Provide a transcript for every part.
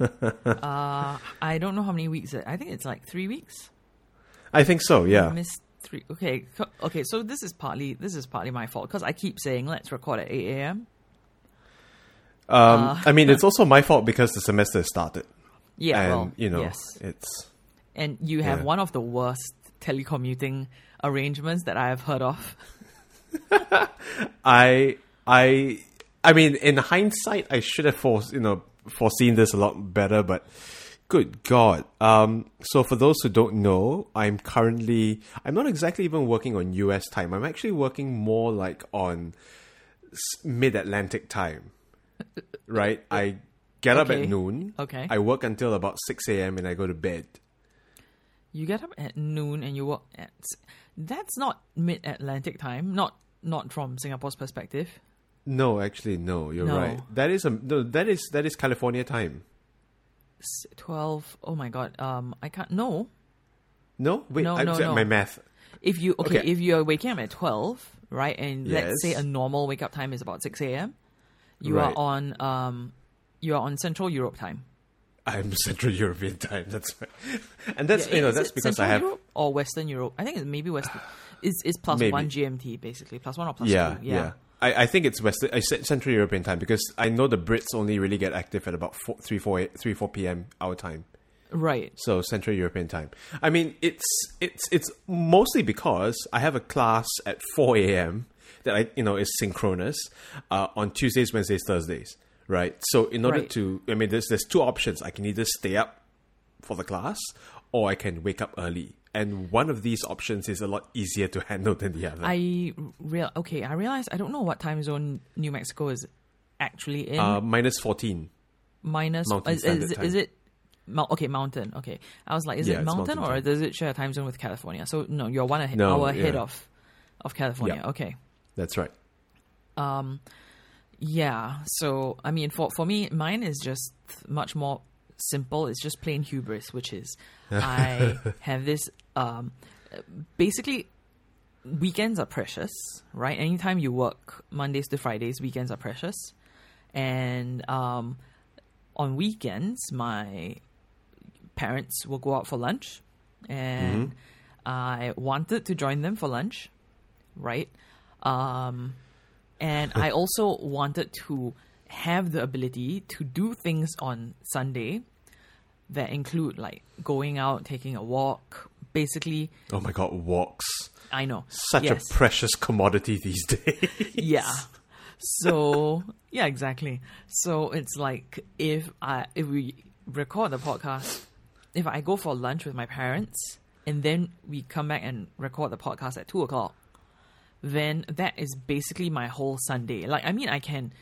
uh, I don't know how many weeks. I think it's like three weeks. I think so. I Yeah. missed three. Okay, okay. So this is partly this is partly my fault because I keep saying let's record at eight a.m. Um, Uh, I mean, it's also my fault because the semester started, Yeah, and well, you know, yes, it's and you have yeah. one of the worst telecommuting arrangements that I have heard of. I I I mean, in hindsight, I should have forced you know foreseen this a lot better, but good God. Um, so for those who don't know, I'm currently I'm not exactly even working on US time. I'm actually working more like on mid Atlantic time. Right? I get up at noon. Okay. I work until about six a.m. and I go to bed. You get up at noon and you work at. That's not mid Atlantic time. Not not from Singapore's perspective. No, actually, no. You're No. right. That is a no. That is that is California time. Twelve. Oh my god. Um, I can't. No. No, wait. No, I'm no, no. My math. If you okay, Okay. if you're waking up at twelve, right, and let's say a normal wake up time is about six a.m., you Right. are on um, you are on Central Europe time. I'm Central European time. That's right, and that's Yeah, you know is that's because Central I have Europe or Western Europe. I think it's maybe Western. It's it's plus Maybe. one GMT basically, plus one or plus yeah two. yeah. I, I think it's I said Central European time because I know the Brits only really get active at about four, three, four, eight, three, four p.m. our time. Right. So Central European time. I mean, it's it's it's mostly because I have a class at four a.m. that I you know is synchronous uh, on Tuesdays, Wednesdays, Thursdays. Right. So in order Right. to, I mean, there's there's two options. I can either stay up for the class or I can wake up early. And one of these options is a lot easier to handle than the other. I real okay. I realize I don't know what time zone New Mexico is actually in. uh, minus fourteen. minus Mountain is, is, is it okay mountain okay i was like is Yeah, it mountain, mountain or does it share a time zone with california so no you're one ahe- No, hour ahead yeah. of of california Yeah. okay That's right. Um, yeah so i mean for for me mine is just much more simple it's just plain hubris which is i have this um basically weekends are precious right? Anytime you work mondays to fridays weekends are precious. And um on weekends my parents will go out for lunch and I wanted to join them for lunch, right? Um, and I also wanted to have the ability to do things on Sunday that include like going out, taking a walk. Basically, Oh my god, walks. I know Such yes. a precious commodity these days. yeah so yeah exactly so it's like if i if we record the podcast if i go for lunch with my parents and then we come back and record the podcast at two o'clock then that is basically my whole sunday like i mean i can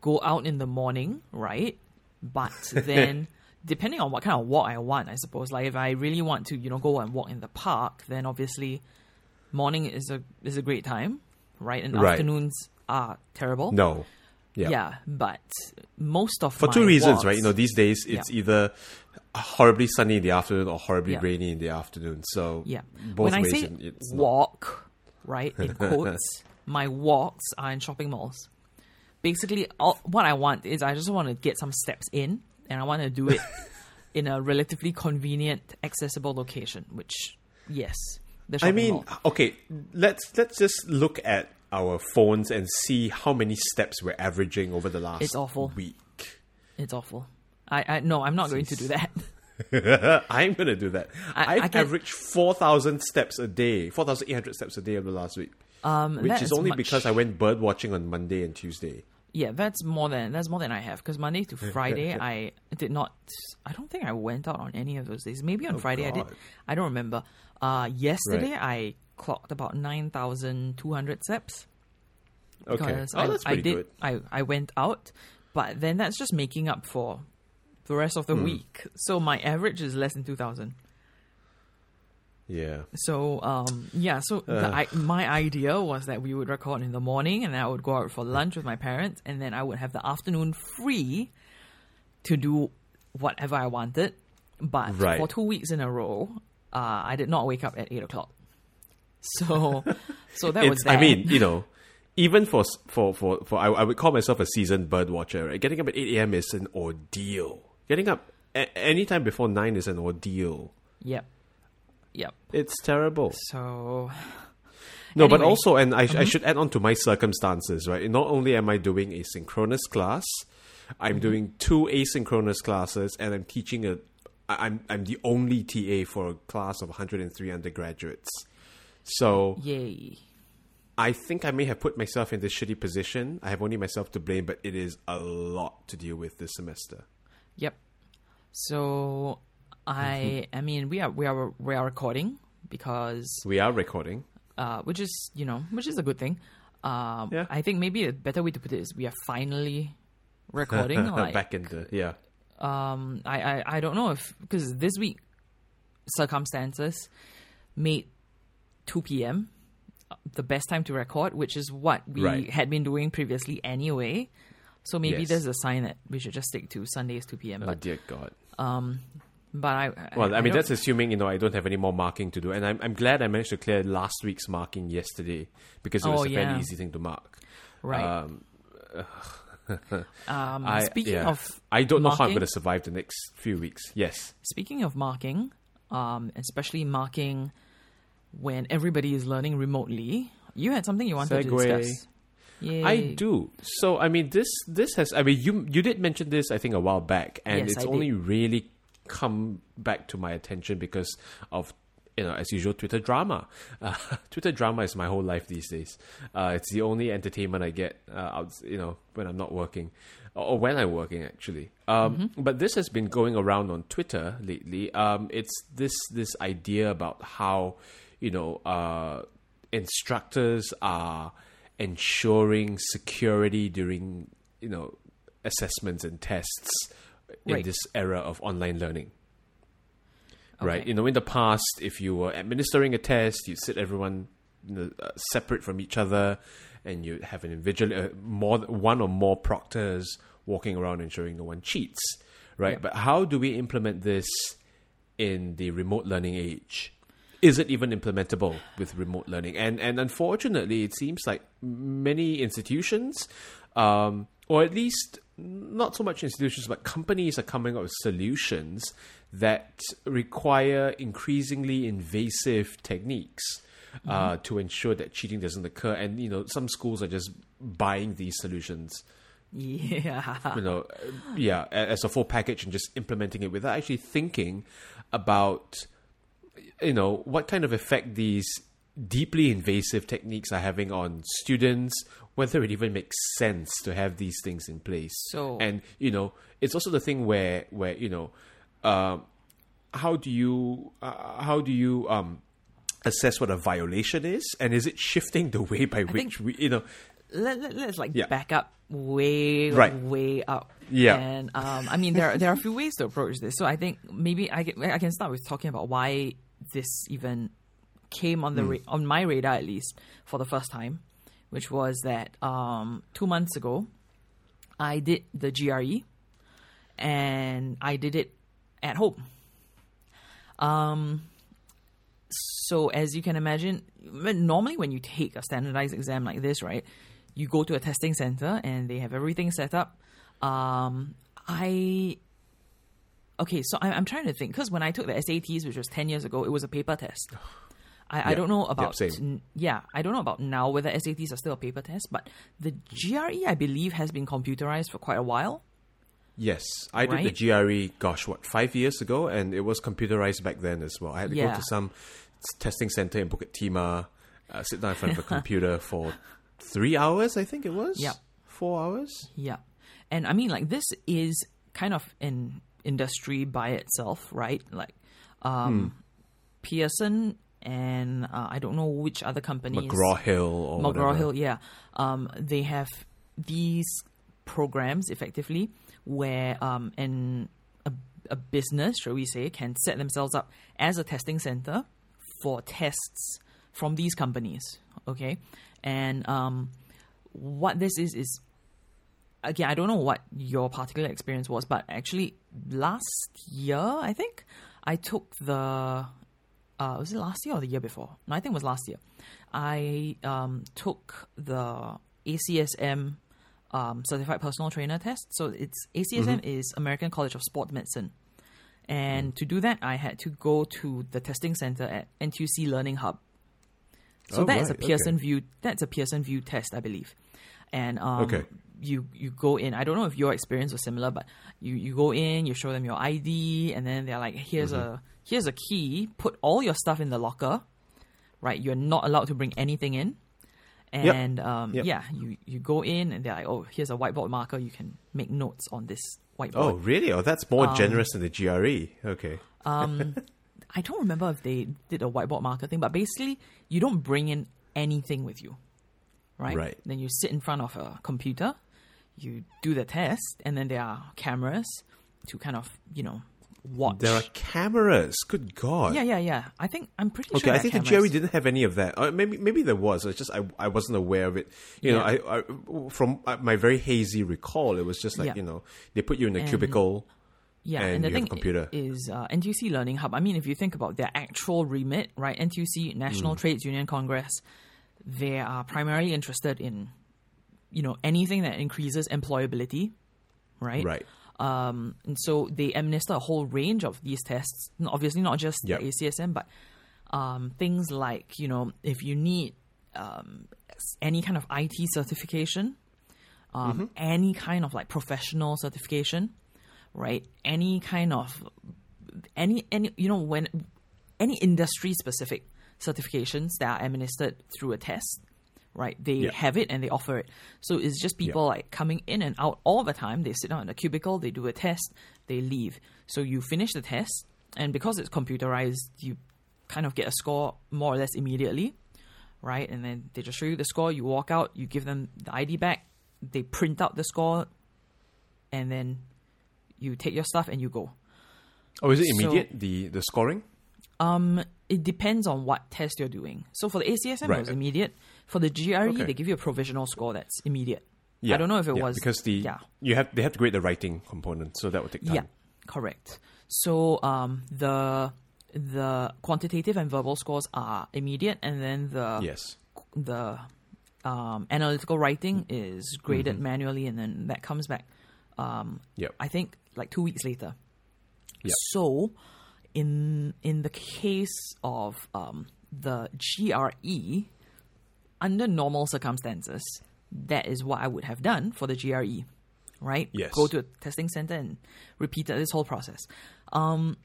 go out in the morning right but then depending on what kind of walk i want i suppose like if i really want to you know go and walk in the park then obviously morning is a is a great time right and Right. afternoons are terrible no. yeah. Yeah. but most of For two reasons, walks- right? You know, these days it's Yeah. either horribly sunny in the afternoon or horribly Yeah. rainy in the afternoon. So yeah both when i ways say it's not- walk right in quotes my walks are in shopping malls basically all, what i want is i just want to get some steps in and i want to do it in a relatively convenient accessible location which yes I mean, mall. okay, let's let's just look at our phones and see how many steps we're averaging over the last It's awful. week. it's awful i i no i'm not going to do that I'm gonna do that. I- I've I averaged four thousand steps a day, four thousand eight hundred steps a day over the last week, um which is only much- because I went bird watching on Monday and Tuesday. Yeah, that's more than that's more than I have because Monday to Friday I did not. I don't think I went out on any of those days. Maybe on Friday I did. Oh, I don't remember. Uh, yesterday I clocked about nine thousand two hundred steps Okay, because oh, I, that's I did. good. I I went out, but then that's just making up for the rest of the week. So my average is less than two thousand. Yeah. So um yeah, so the, I, my idea was that we would record in the morning, and I would go out for lunch with my parents, and then I would have the afternoon free to do whatever I wanted. But Right. for two weeks in a row, uh, I did not wake up at eight o'clock. So so that was that. I mean, you know, even for for for, for I, I would call myself a seasoned bird watcher. Right? Getting up at eight a.m. is an ordeal. Getting up a- anytime before nine is an ordeal. Yep. Yep. It's terrible. So No, but also, and I, I mm-hmm. should add on to my circumstances, right? Not only am I doing a synchronous class, I'm mm-hmm. doing two asynchronous classes, and I'm teaching a. I'm I'm the only TA for a class of 103 undergraduates. So yay. I think I may have put myself in this shitty position. I have only myself to blame, but it is a lot to deal with this semester. Yep. So I I mean we are we are we are recording because We are recording. uh which is you know which is a good thing. Um Yeah. I think maybe a better way to put it is we are finally recording like back in the yeah. um I, I I don't know if because this week circumstances made 2 p.m. the best time to record, which is what we Right. had been doing previously anyway. So maybe Yes. there's a sign that we should just stick to Sundays 2 p.m. Oh But dear God. But I Well, I, mean, that's assuming you know I don't have any more marking to do, and I'm I'm glad I managed to clear last week's marking yesterday because it was Oh, a fairly easy thing to mark. right. Um, Um, I, speaking yeah. of I don't know how I'm going to survive the next few weeks. Yes, speaking of marking, um, especially marking when everybody is learning remotely, you had something you wanted Segue. to discuss. Yay. I do. So I mean, this this has. I mean, you you did mention this I think a while back, and Yes, it's I only really come back to my attention because of you know as usual Twitter drama. Uh, Twitter drama is my whole life these days. Uh, it's the only entertainment I get. Uh, out, you know when I'm not working. Or when I'm working, actually, um, but this has been going around on Twitter lately. Um, it's this this idea about how, you know, uh, instructors are ensuring security during you know assessments and tests in Right. this era of online learning. Right? You know in the past if you were administering a test you'd sit everyone you know, uh, separate from each other and you have an individual uh, more one or more proctors walking around ensuring no one cheats. Right? But how do we implement this in the remote learning age? Is it even implementable with remote learning? And and unfortunately, it seems like many institutions, um, or at least not so much institutions, but companies are coming up with solutions that require increasingly invasive techniques uh, to ensure that cheating doesn't occur. And you know, some schools are just buying these solutions Yeah. you know, uh, yeah, as a full package and just implementing it without actually thinking about, you know, what kind of effect these deeply invasive techniques are having on students, whether it even makes sense to have these things in place. So- and you know, it's also the thing where where you know, um, how do you uh, how do you um assess what a violation is, and is it shifting the way by which we you know let, let, us like Yeah. back up way Right. way up Yeah. and um, i mean there, are, there are a few ways to approach this so i think maybe i can, I can start with talking about why this even came on the Hmm. ra- on my radar at least for the first time which was that um, two months ago i did the gre and i did it at home um, so as you can imagine, normally when you take a standardized exam like this, right, you go to a testing center and they have everything set up. Um, I okay, so I, I'm trying to think because when I took the SATs, which was ten years ago, it was a paper test. I, I don't know Yep, about n- yeah, I don't know about now whether SATs are still a paper test, but the GRE I believe has been computerized for quite a while. Yes, I did the GRE. Gosh, what five years ago, and it was computerized back then as well. I had to go to some testing center in Bukit Timah, uh, sit down in front of a computer for three hours. I think it was. Yep. four hours. Yeah. And I mean, like, this is kind of an industry by itself, right? Like, um, Hmm. Pearson and uh, I don't know which other companies. McGraw Hill or McGraw whatever. Hill, yeah. Um, they have these programs effectively where um, an, a, a business, shall we say, can set themselves up as a testing center for tests from these companies. Okay, and um, what this is is again, I don't know what your particular experience was, but actually last year, I think I took the uh, was it last year or the year before? No, I think it was last year. I um, took the ACSM um, certified personal trainer test. So it's ACSM is American College of Sport Medicine. And to do that, I had to go to the testing center at NTUC Learning Hub. So Oh, that's right, a Pearson okay. VUE. That's a Pearson VUE test, I believe. And um, Okay. You you go in. I don't know if your experience was similar, but you you go in, you show them your ID, and then they're like, "Here's Mm-hmm. a here's a key. Put all your stuff in the locker. Right, you're not allowed to bring anything in." And um, Yep. yeah, you you go in, and they're like, "Oh, here's a whiteboard marker. You can make notes on this whiteboard." Oh, really? Oh, that's more Um, generous than the GRE. Okay. um, I don't remember if they did a whiteboard marker thing, but basically, you don't bring in anything with you, right? Right. Then you sit in front of a computer, you do the test, and then there are cameras to kind of, you know, watch. There are cameras. Good God. yeah, yeah, yeah. I think I'm pretty Okay, sure. I there are think the GRE didn't have any of that. Uh, maybe maybe there was. It's just I I wasn't aware of it. You know, I, I from uh, my very hazy recall, it was just like Yeah. you know they put you in a And- cubicle. Yeah, and and, the thing computer. is uh, NTUC Learning Hub. I mean, if you think about their actual remit, right? NTUC National Mm. Trades Union Congress, they are primarily interested in, you know, anything that increases employability, right? Right. Um, and so they administer a whole range of these tests. Obviously, not just Yep. the ACSM, but um, things like you know, if you need um, any kind of IT certification, um, Mm-hmm. any kind of like professional certification, right? Any kind of any any you know when any industry specific certifications that are administered through a test right they Yeah. have it and they offer it so it's just people like coming in and out all the time they sit down in a cubicle they do a test they leave so you finish the test and because it's computerized you kind of get a score more or less immediately right and then they just show you the score you walk out you give them the id back they print out the score and then you take your stuff and you go Oh, is it So- immediate the the scoring? Um, it depends on what test you're doing. So for the ACSM, Right. it was immediate. For the GRE, Okay. they give you a provisional score that's immediate. Yeah. I don't know if it yeah, was because the yeah you have they have to grade the writing component, so that would take time. yeah correct. So um the the quantitative and verbal scores are immediate, and then the Yes. the um, analytical writing is graded Mm-hmm. manually, and then that comes back. Um, Yep. I think like two weeks later. Yep. So, in in the case of um, the GRE, under normal circumstances, that is what I would have done for the GRE, right? Yes. Go to a testing center and repeat this whole process. Um,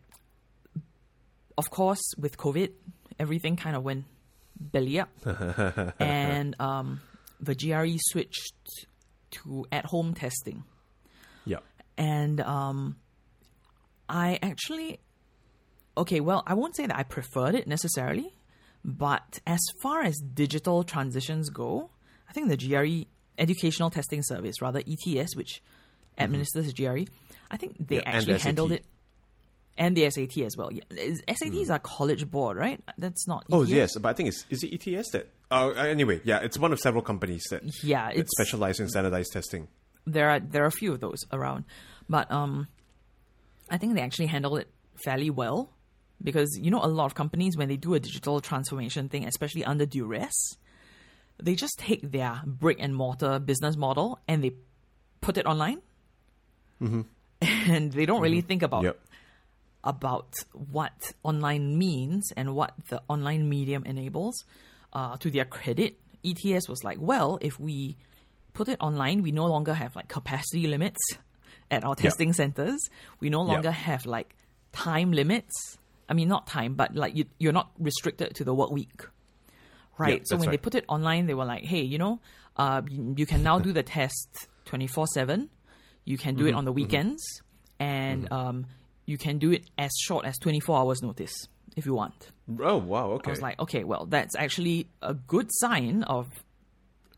of course, with COVID, everything kind of went belly up, and um, the GRE switched to at-home testing Yeah. and um, I actually okay. Well, I won't say that I preferred it necessarily, but as far as digital transitions go, I think the GRE Educational Testing Service, rather ETS, which administers the GRE, I think they Yeah, actually the handled it. And the SAT as well. Yeah, Is- SATs are college board, right? That's not. Oh yes, but I think it's is it ETS that. Oh, anyway, yeah, it's one of several companies that, Yeah, that it's specialize in standardized testing. there are there are a few of those around, but um, I think they actually handle it fairly well because you know a lot of companies when they do a digital transformation thing, especially under duress, they just take their brick and mortar business model and they put it online, mm-hmm. and they don't really think about Yep. about what online means and what the online medium enables. Uh, to their credit, ETS was like, well, if we put it online, we no longer have like capacity limits at our testing centers. We no longer have like time limits. I mean, not time, but like you, you're not restricted to the work week. Right. Yeah, so when they put it online, they were like, hey, you know, uh, you, you can now do the test 24 7. You can do Mm-hmm. it on the weekends. And um, you can do it as short as 24 hours notice if you want. Oh wow, okay. I was like, okay, well, that's actually a good sign of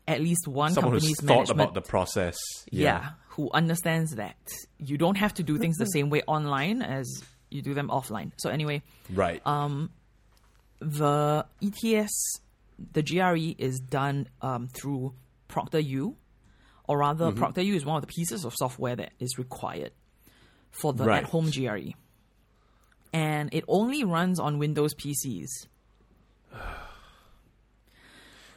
at least one Someone who's company's thought about the process. yeah. who understands that you don't have to do things the same way online as you do them offline. So anyway, Right. Um, the ETS, the GRE is done um, through ProctorU, or rather, Mm-hmm. ProctorU is one of the pieces of software that is required for the Right. at-home GRE, and it only runs on Windows PCs.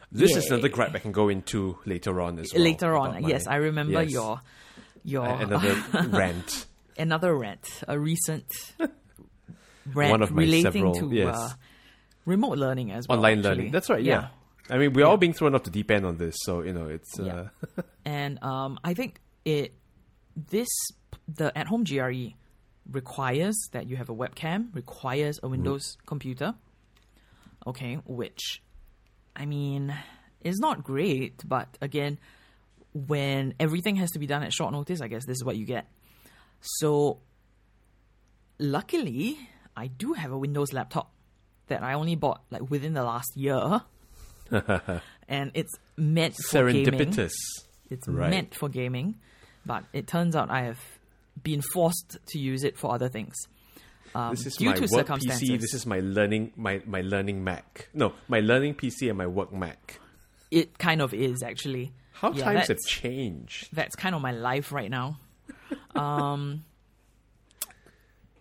This is another gripe I can go into later on as well. Later on, yes, I remember yes, your your another rant. Another rant, a recent rant One of my relating several, to yes. uh, remote learning as well. Online actually. learning. That's right. Yeah. I mean, we're all being thrown off the deep end on this, so you know it's. Yeah. Uh, and um, I think it this the at home GRE requires that you have a webcam, requires a Windows computer. Okay, which I mean is not great, but again, when everything has to be done at short notice, I guess this is what you get. So luckily, I do have a Windows laptop that I only bought like within the last year. and it's meant for gaming. serendipitous. It's Right. meant for gaming, but it turns out I have been forced to use it for other things. Um, This is due my to work. PC. This is my learning my my learning Mac. No, my learning PC and my work Mac. it kind of is actually. How Yeah, times have changed. That's kind of my life right now. Um,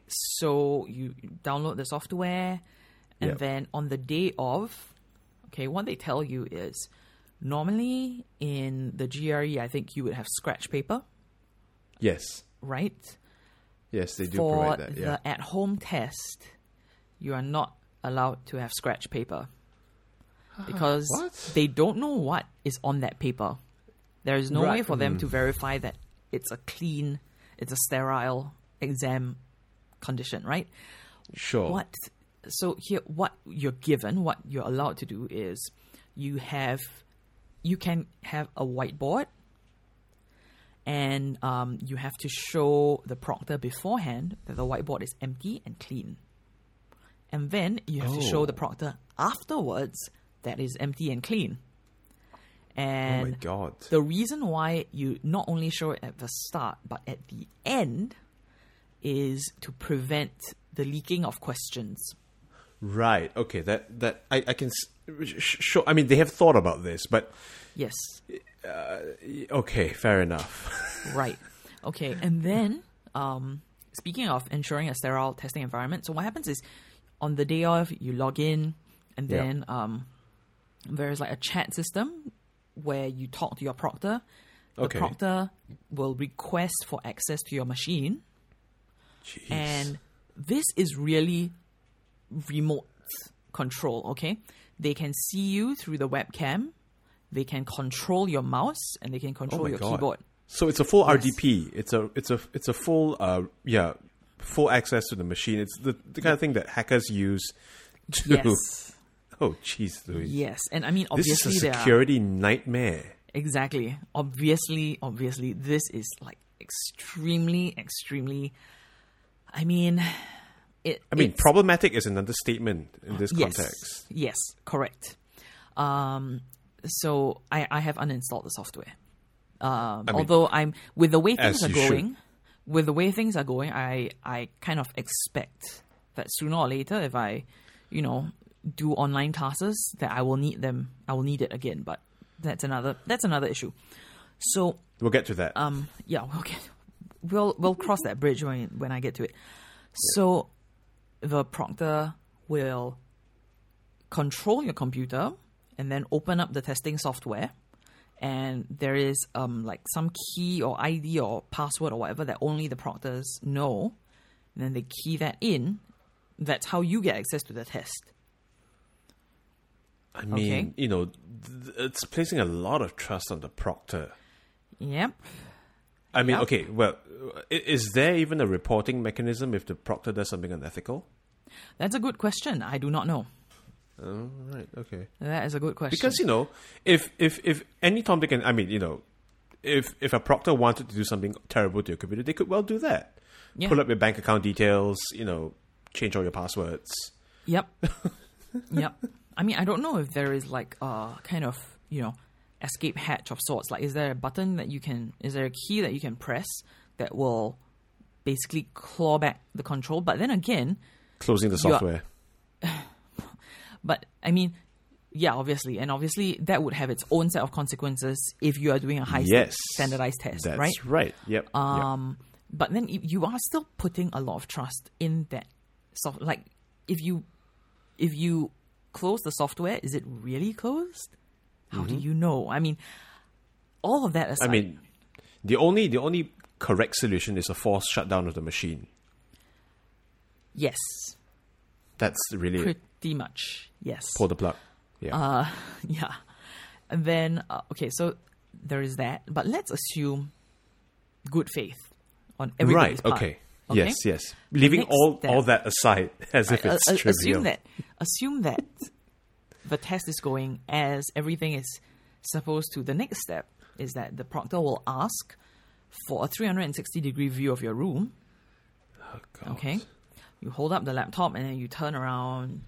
so you download the software, and Yep. then on the day of, okay, what they tell you is normally in the GRE, I think you would have scratch paper, Yes, right? yes, they do for provide that. Yeah. The at home test, you are not allowed to have scratch paper because what? they don't know what is on that paper. There is no way for them mm. to verify that it's a clean, it's a sterile exam condition, right? Sure. What? So here, what you're given, what you're allowed to do is, you have, you can have a whiteboard, and um, you have to show the proctor beforehand that the whiteboard is empty and clean, and then you have to show Oh. the proctor afterwards that is empty and clean. Oh And my god. the reason why you not only show it at the start but at the end is to prevent the leaking of questions. Right. Okay. That that I I can show. I mean, they have thought about this, but Yes, okay, fair enough. right. Okay, and then um, speaking of ensuring a sterile testing environment, so what happens is on the day of you log in, and Yeah. then um, there's like a chat system where you talk to your proctor. The Okay. proctor will request for access to your machine. Jeez. And this is really remote control, okay? They can see you through the webcam, they can control your mouse, and they can oh control my your god. keyboard. So it's a full Yes. RDP. It's a it's a it's a full uh yeah full access to the machine. It's the, the kind of thing that hackers use to. Yes. Oh jeez, Louis. Yes. And I mean, obviously, This is a security nightmare. Exactly. Obviously, obviously, this is like extremely, extremely. I mean, it. I mean, problematic is an understatement in this yes, context. Yes, correct. Um, so I, I have uninstalled the software. Um, mean, although I'm with the way things are you should. going, with the way things are going, I I kind of expect that sooner or later, if I, you know, do online classes, that I will need them. I will need it again. But that's another that's another issue. So We'll get to that. um, yeah, we'll get, we'll we'll cross that bridge when when I get to it. So, the proctor will control your computer and then open up the testing software, and there is um like some key or ID or password or whatever that only the proctors know, and then they key that in. That's how you get access to the test. I mean, okay. you know, th- it's placing a lot of trust on the proctor. Yep. I mean, Yeah. okay, well, is there even a reporting mechanism if the proctor does something unethical? That's a good question. I do not know. Oh, right, okay. That is a good question. Because you know, if if if any Tom Dick and I mean, you know, if if a proctor wanted to do something terrible to your computer, they could well do that. Yeah. Pull up your bank account details, you know, change all your passwords. Yep. yep. I mean, I don't know if there is like a kind of, you know, escape hatch of sorts. Like, is there a button that you can, is there a key that you can press that will basically claw back the control? But then again, Closing the software. but I mean, yeah, obviously. And obviously, that would have its own set of consequences if you are doing a high Yes. standardized test, That's right? right. Yep. yep. Um, but then you- you are still putting a lot of trust in that soft. Like if you if you close the software, is it really closed? How do you know? I mean, all of that aside. I mean, the only the only correct solution is a forced shutdown of the machine. yes, That's really pretty much. Yes. Pull the plug. Yeah. Uh, yeah. And then, uh, okay, so there is that. But let's assume good faith on everybody's right. part. Okay. Okay? Yes. Yes. Leaving all step- all that aside, as if it's uh, trivial. assume that assume that the test is going as everything is supposed to. The next step is that the proctor will ask for a 360 degree view of your room. Oh, God. Okay, you hold up the laptop and then you turn around.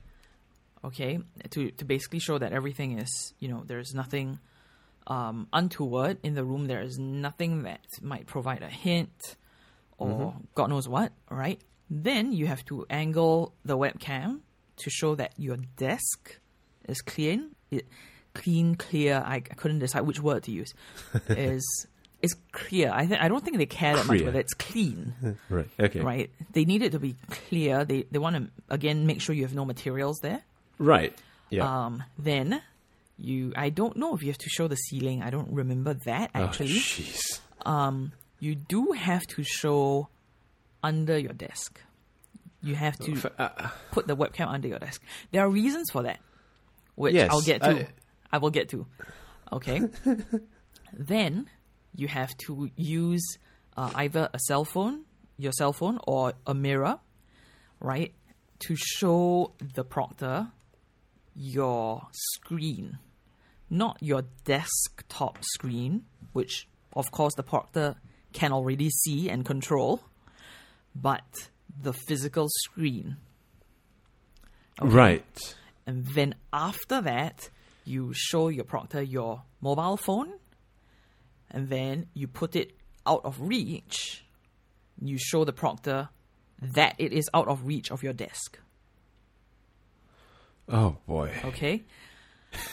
Okay, to to basically show that everything is you know there's nothing um, untoward in the room. There is nothing that might provide a hint or God knows what. right? then you have to angle the webcam to show that your desk is clean. It, clean, clear. I, I couldn't decide which word to use. is is clear. I think I don't think they care that much Clear. whether it's clean Right. Okay. right? They need it to be clear. They they want to again make sure you have no materials there. Right. Yeah. Um, then you I don't know if you have to show the ceiling. I don't remember that oh, actually. jeez. um, you do have to show under your desk. You have to uh, put the webcam under your desk. There are reasons for that, which Yes, I'll get to. I- I will get to. Okay. then you have to use uh, either a cell phone, your cell phone, or a mirror, right, to show the proctor your screen, not your desktop screen, which of course the proctor can already see and control, but the physical screen. Right. And then after that, you show your proctor your mobile phone, and then you put it out of reach. You show the proctor that it is out of reach of your desk. Oh boy. Okay?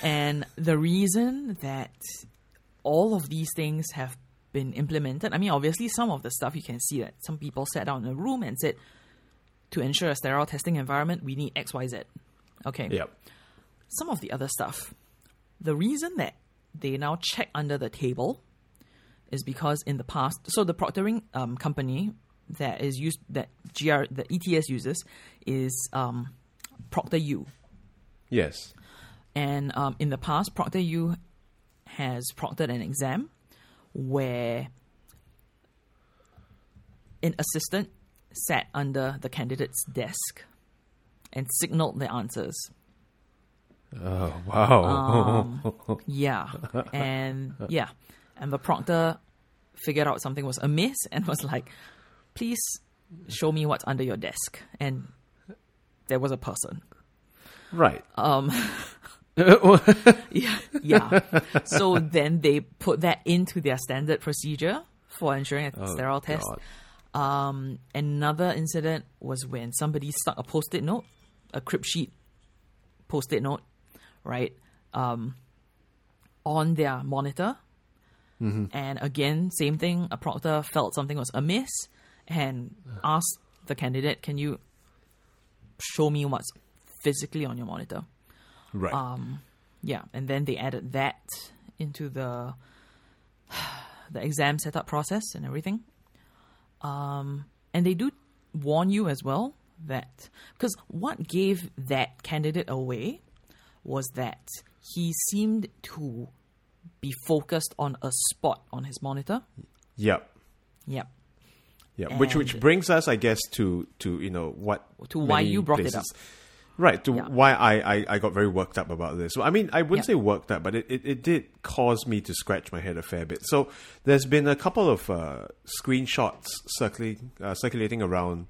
and the reason that all of these things have been implemented, I mean, obviously, some of the stuff you can see that some people sat down in a room and said, to ensure a sterile testing environment, we need XYZ. Okay Yep. some of the other stuff. The reason that they now check under the table is because in the past, so the proctoring um, company that is used that GR the ETS uses is um, ProctorU, Yes. and um, in the past, ProctorU has proctored an exam where an assistant sat under the candidate's desk and signaled the answers. Oh wow. Yeah. And yeah. And the proctor figured out something was amiss and was like, please show me what's under your desk. And there was a person. right. Um, yeah. yeah. So then they put that into their standard procedure for ensuring a Oh, sterile test. Um, another incident was when somebody stuck a post-it note, a crib sheet post-it note, right, um, on their monitor. And again, same thing. A proctor felt something was amiss and asked the candidate, "Can you show me what's physically on your monitor?" Right. Um, yeah, and then they added that into the the exam setup process and everything. Um, and they do warn you as well that because what gave that candidate away was that he seemed to be focused on a spot on his monitor. yep. Yep. Yeah, which which brings us, I guess, to to you know what To why you brought it places- right? To Yeah. why I, I I got very worked up about this. I mean, I wouldn't Yeah. say worked up, but it, it, it did cause me to scratch my head a fair bit. So there's been a couple of uh, screenshots circulating uh, circulating around.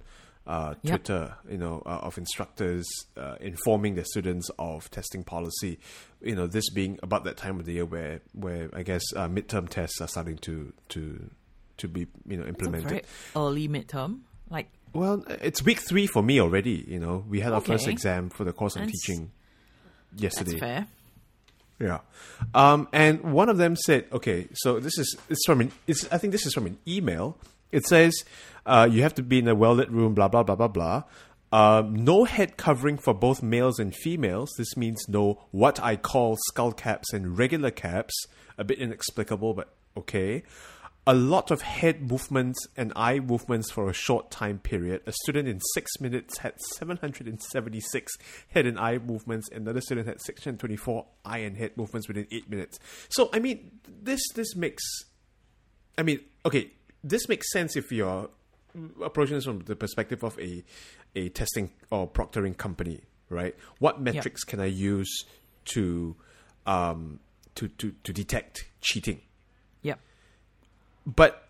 Uh, Yep. Twitter, you know, uh, of instructors uh, informing their students of testing policy. You know, this being about that time of the year where, where I guess uh, midterm tests are starting to to to be you know implemented. early midterm. Like Well, it's week three for me already. You know, we had our first exam for the course I'm teaching that's yesterday. fair. Yeah, um, and one of them said, "Okay, so this is it's from an it's I think this is from an email. It says uh, you have to be in a well lit room, blah blah blah blah blah. Um, no head covering for both males and females. This means no what I call skull caps and regular caps. A bit inexplicable, but okay. A lot of head movements and eye movements for a short time period. A student in six minutes had 776 head and eye movements. Another student had 624 eye and head movements within eight minutes. So, I mean, this this makes. I mean, okay, this makes sense if you're approaching this from the perspective of a a testing or proctoring company, right? What metrics can I use to um, to, to to detect cheating? But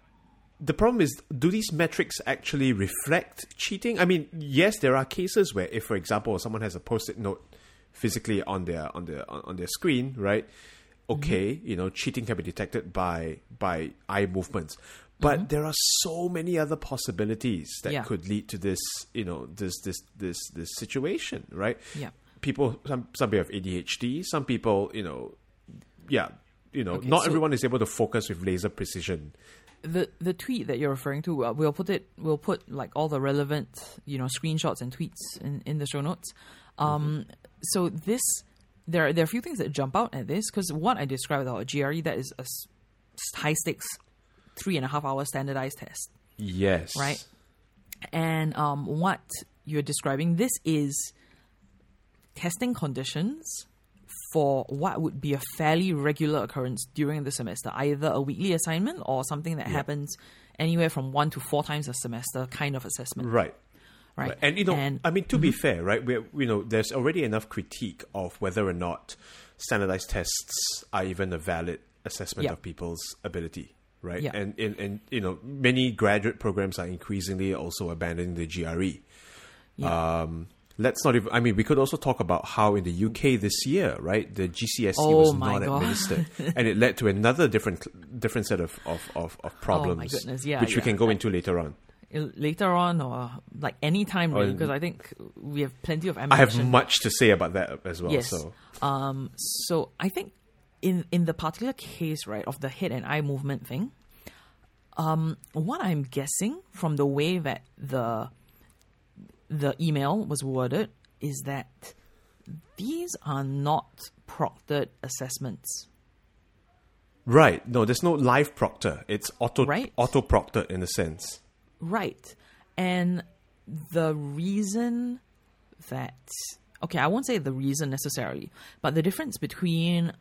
the problem is, do these metrics actually reflect cheating? I mean, yes, there are cases where, if, for example, someone has a post-it note physically on their on their on their screen, right? Okay, mm-hmm. you know, cheating can be detected by by eye movements, but mm-hmm. there are so many other possibilities that yeah. could lead to this, you know, this this this this situation, right? Yeah. People, some some people have ADHD. Some people, you know, yeah, you know, okay, not so everyone is able to focus with laser precision. The the tweet that you're referring to, uh, we'll put it, we'll put like all the relevant, you know, screenshots and tweets in, in the show notes. Um, mm-hmm. so this, there are, there are a few things that jump out at this because what I described about GRE that is a high stakes three and a half hour standardized test. Yes. Right. And um, what you're describing, this is testing conditions for what would be a fairly regular occurrence during the semester, either a weekly assignment or something that happens anywhere from one to four times a semester kind of assessment. Right. Right. right. And you know, and, I mean, to mm-hmm. be fair, right? We you know, there's already enough critique of whether or not standardized tests are even a valid assessment of people's ability, right? Yeah. And, and and you know, many graduate programs are increasingly also abandoning the GRE. Yeah. Um, let's not even. I mean, we could also talk about how in the UK this year, right, the GCSE oh was not God. administered, and it led to another different different set of of, of, of problems, oh goodness, yeah, which yeah. we can go into later on. Later on, or like any time, really, because I think we have plenty of. Ammunition. I have much to say about that as well. Yes. So, um, so I think in in the particular case, right, of the head and eye movement thing, um, what I'm guessing from the way that the the email was worded is that these are not proctored assessments. Right. No, there's no live proctor. It's auto right? auto proctor in a sense. Right. And the reason that okay, I won't say the reason necessarily, but the difference between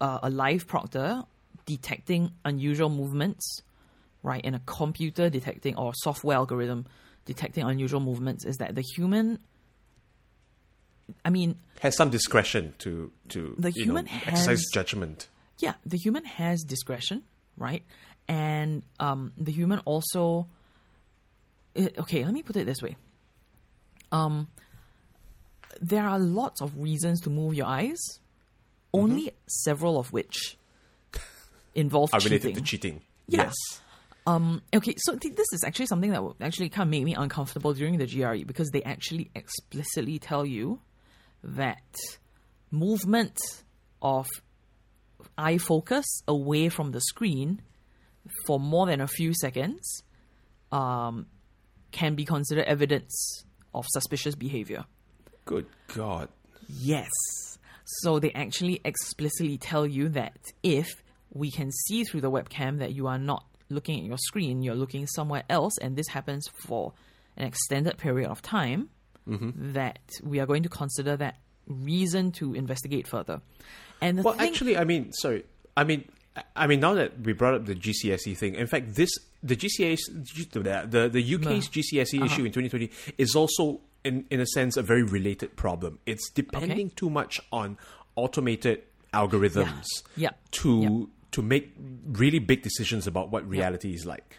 uh, a live proctor detecting unusual movements, right, and a computer detecting or software algorithm detecting unusual movements is that the human I mean has some discretion to to the human know, has, exercise judgment. Yeah, the human has discretion, right? And um, the human also okay, let me put it this way. Um, there are lots of reasons to move your eyes, only mm-hmm. several of which involve are cheating. related to cheating. Yes. Um, okay, so th- this is actually something that will actually kind of made me uncomfortable during the GRE because they actually explicitly tell you that movement of eye focus away from the screen for more than a few seconds um, can be considered evidence of suspicious behavior. Good God. Yes. So they actually explicitly tell you that if we can see through the webcam that you are not looking at your screen, you're looking somewhere else, and this happens for an extended period of time, mm-hmm. that we are going to consider that reason to investigate further. And well, thing- actually, I mean, sorry, I mean, I mean, now that we brought up the GCSE thing, in fact, this the GCSE, the the UK's GCSE uh-huh. issue in 2020 is also, in in a sense, a very related problem. It's depending okay. too much on automated algorithms yeah. Yeah. to to make really big decisions about what reality yep. is like.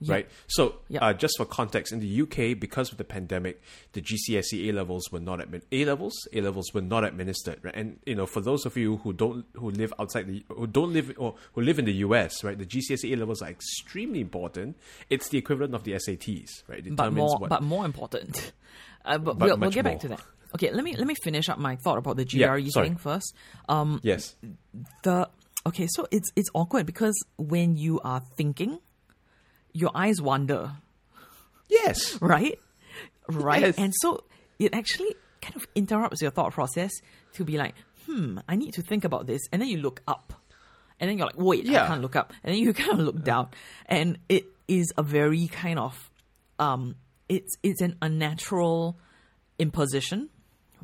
Yep. Right. So, yep. uh, just for context, in the UK, because of the pandemic, the GCSE A levels were not admin A levels. A levels were not administered. Right? And you know, for those of you who don't who live outside the who don't live or who live in the US, right, the GCSE A levels are extremely important. It's the equivalent of the SATs, right? It but more, what, but more important. Uh, but, but we'll, we'll get more. back to that. Okay, let me let me finish up my thought about the GRE yeah, thing first. Um, yes. The Okay, so it's it's awkward because when you are thinking, your eyes wander. Yes. Right? right? Yes. And so it actually kind of interrupts your thought process to be like, hmm, I need to think about this. And then you look up. And then you're like, wait, Yeah. I can't look up. And then you kind of look down. And it is a very kind of um it's it's an unnatural imposition,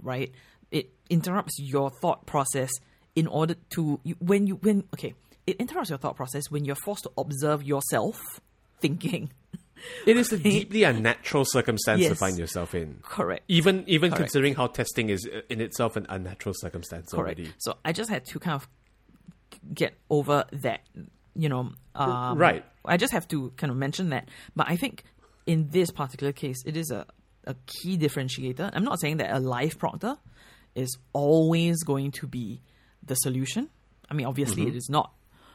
right? It interrupts your thought process in order to when you when okay, it interrupts your thought process when you're forced to observe yourself thinking. It is a deeply unnatural circumstance to find yourself in. Correct. Even even Correct. considering how testing is uh, in itself an unnatural circumstance Correct. already. So I just had to kind of get over that, you know. Um, Right. I just have to kind of mention that. But I think in this particular case, it is a, a key differentiator. I'm not saying that a live proctor is always going to be the solution. I mean, obviously Mm-hmm. it is not,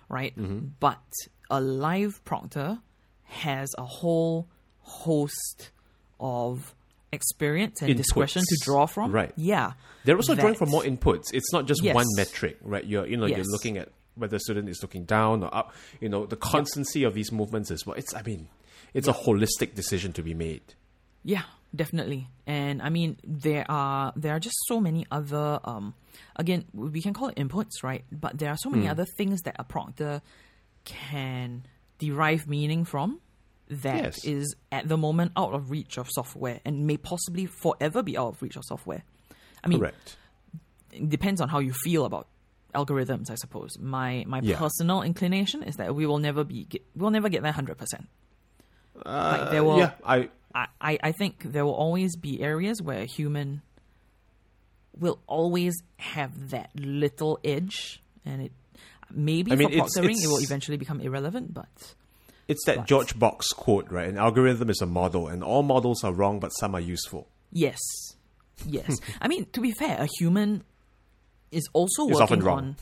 right? But a live proctor has a whole host of experience and discretion to draw from. Right. Yeah. They're also drawing from more inputs. It's not just Yes. one metric, right? You're you know you're looking at whether the student is looking down or up. You know the constancy of these movements as well. It's I mean, it's a holistic decision to be made. Yeah, definitely. And I mean, there are there are just so many other. Um, again, we can call it inputs, right? But there are so many other things that a proctor can derive meaning from that is Yes. at the moment out of reach of software and may possibly forever be out of reach of software. I mean, Correct. it depends on how you feel about algorithms, I suppose. My my Yeah. personal inclination is that we will never be get, we'll never get there hundred percent. Uh, like there will yeah, I I, I I think there will always be areas where a human will always have that little edge, and it maybe I mean, for it's- proctoring it will eventually become irrelevant. But it's that But- George Box quote, right? An algorithm is a model, and all models are wrong, but some are useful. yes, yes. I mean, to be fair, a human is also often working wrong. on.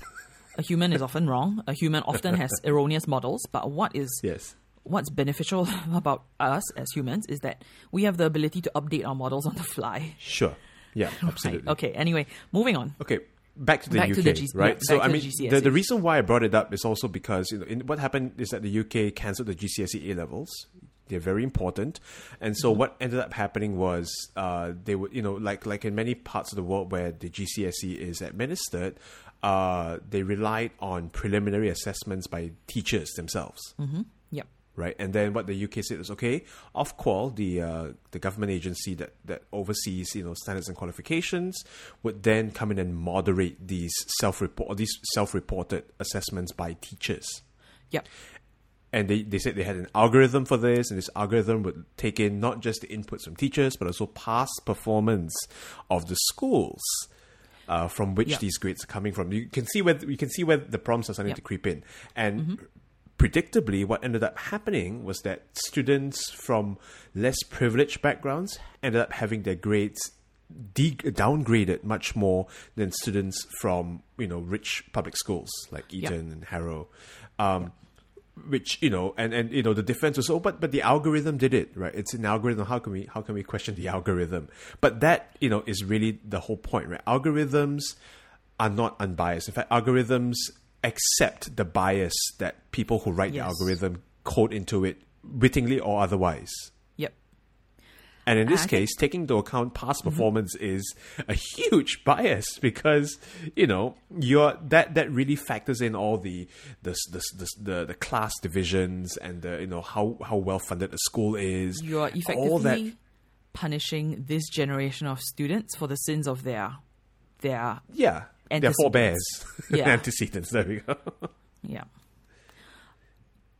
A human is often wrong. A human often has erroneous models. But what is Yes. what's beneficial about us as humans is that we have the ability to update our models on the fly. Sure. Yeah, absolutely. Right. Okay. Anyway, moving on. Okay, back to the Back UK, to the G- right? yeah, so I mean, the the, the reason why I brought it up is also because you know, in, what happened is that the UK cancelled the GCSE A levels. They're very important, and Mm-hmm. so what ended up happening was uh, they would, you know, like like in many parts of the world where the GCSE is administered, uh, they relied on preliminary assessments by teachers themselves Yep. Right? And then what the UK said was okay. Ofqual, the uh, the government agency that that oversees you know standards and qualifications, would then come in and moderate these self report these self reported assessments by teachers. Yep. And they, they said they had an algorithm for this, and this algorithm would take in not just the inputs from teachers, but also past performance of the schools uh, from which Yeah. these grades are coming from. You can see where you can see where the problems are starting Yeah. to creep in, and predictably, what ended up happening was that students from less privileged backgrounds ended up having their grades de- downgraded much more than students from you know rich public schools like Eton and Harrow. Um, which you know and and you know the defense was oh but but the algorithm did it right? It's an algorithm. How can we how can we question the algorithm? But that you know is really the whole point right? Algorithms are not unbiased. In fact algorithms accept the bias that people who write Yes. the algorithm code into it wittingly or otherwise Yep. and in this I think- Mm-hmm. case, taking into account past performance is a huge bias because you know you're that that really factors in all the the the the, the, the class divisions and the you know how how well funded a school is. You are all that. effectively punishing this generation of students for the sins of their their Yeah, they're forebears, Yeah. antecedents. There we go. yeah.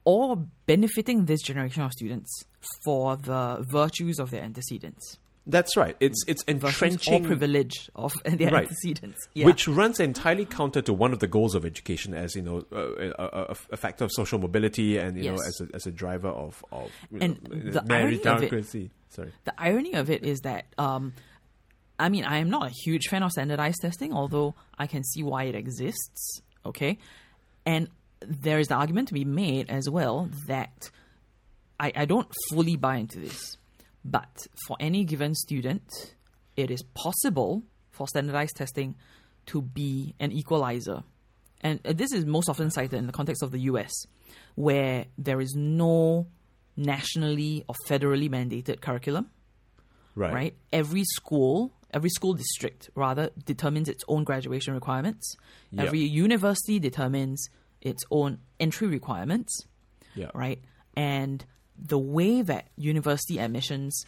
Or benefiting this generation of students for the virtues of their antecedents. That's right. It's it's Virtues or privilege of their Right. antecedents. Yeah. which runs entirely counter to one of the goals of education as you know uh, a, a, a factor of social mobility and you know as a, as a driver of of And know, the irony of it- Sorry. the irony of it is that um, I mean I am not a huge fan of standardized testing, although I can see why it exists. Okay, and there is the argument to be made as well that I, I don't fully buy into this, but for any given student, it is possible for standardized testing to be an equalizer. And uh, this is most often cited in the context of the US, where there is no nationally or federally mandated curriculum. Right. right? Every school, every school district rather determines its own graduation requirements. Yep. Every university determines its own entry requirements, Yeah. right? And the way that university admissions,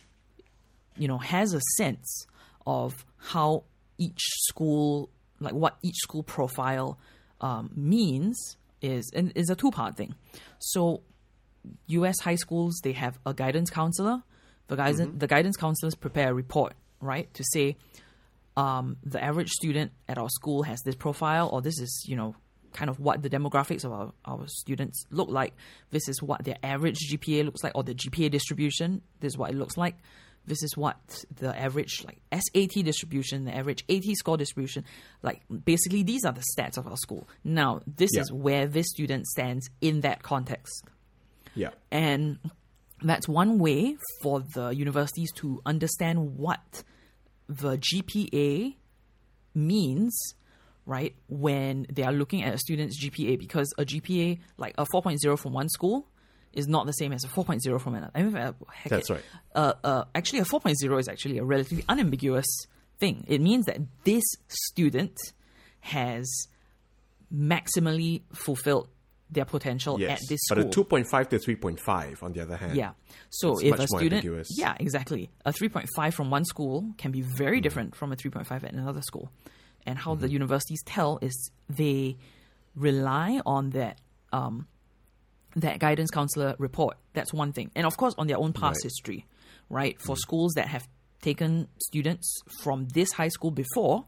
you know, has a sense of how each school, like what each school profile um, means, is and is a two part thing. So, U.S. high schools they have a guidance counselor. The guidance the guidance counselors prepare a report, right, to say um, the average student at our school has this profile, or this is you know kind of what the demographics of our, our students look like. This is what their average GPA looks like, or the GPA distribution. This is what it looks like. This is what the average like SAT distribution, the average AT score distribution, like basically these are the stats of our school. Now, this Yeah. is where this student stands in that context. Yeah. And that's one way for the universities to understand what the GPA means, right, when they are looking at a student's GPA, because a GPA, like a 4.0 from one school, is not the same as a 4.0 from another. I mean, uh, heck That's it. right. Uh, uh, actually, a 4.0 is actually a relatively unambiguous thing. It means that this student has maximally fulfilled their potential Yes. at this school. but a 2.5 to 3.5, on the other hand. Yeah. So It's if a student, yeah, exactly, a three point five from one school can be Mm-hmm. very different from a three point five at another school, and how the universities tell is they rely on that um, that guidance counselor report. That's one thing, and of course on their own past Right. history, right? Mm. For schools that have taken students from this high school before,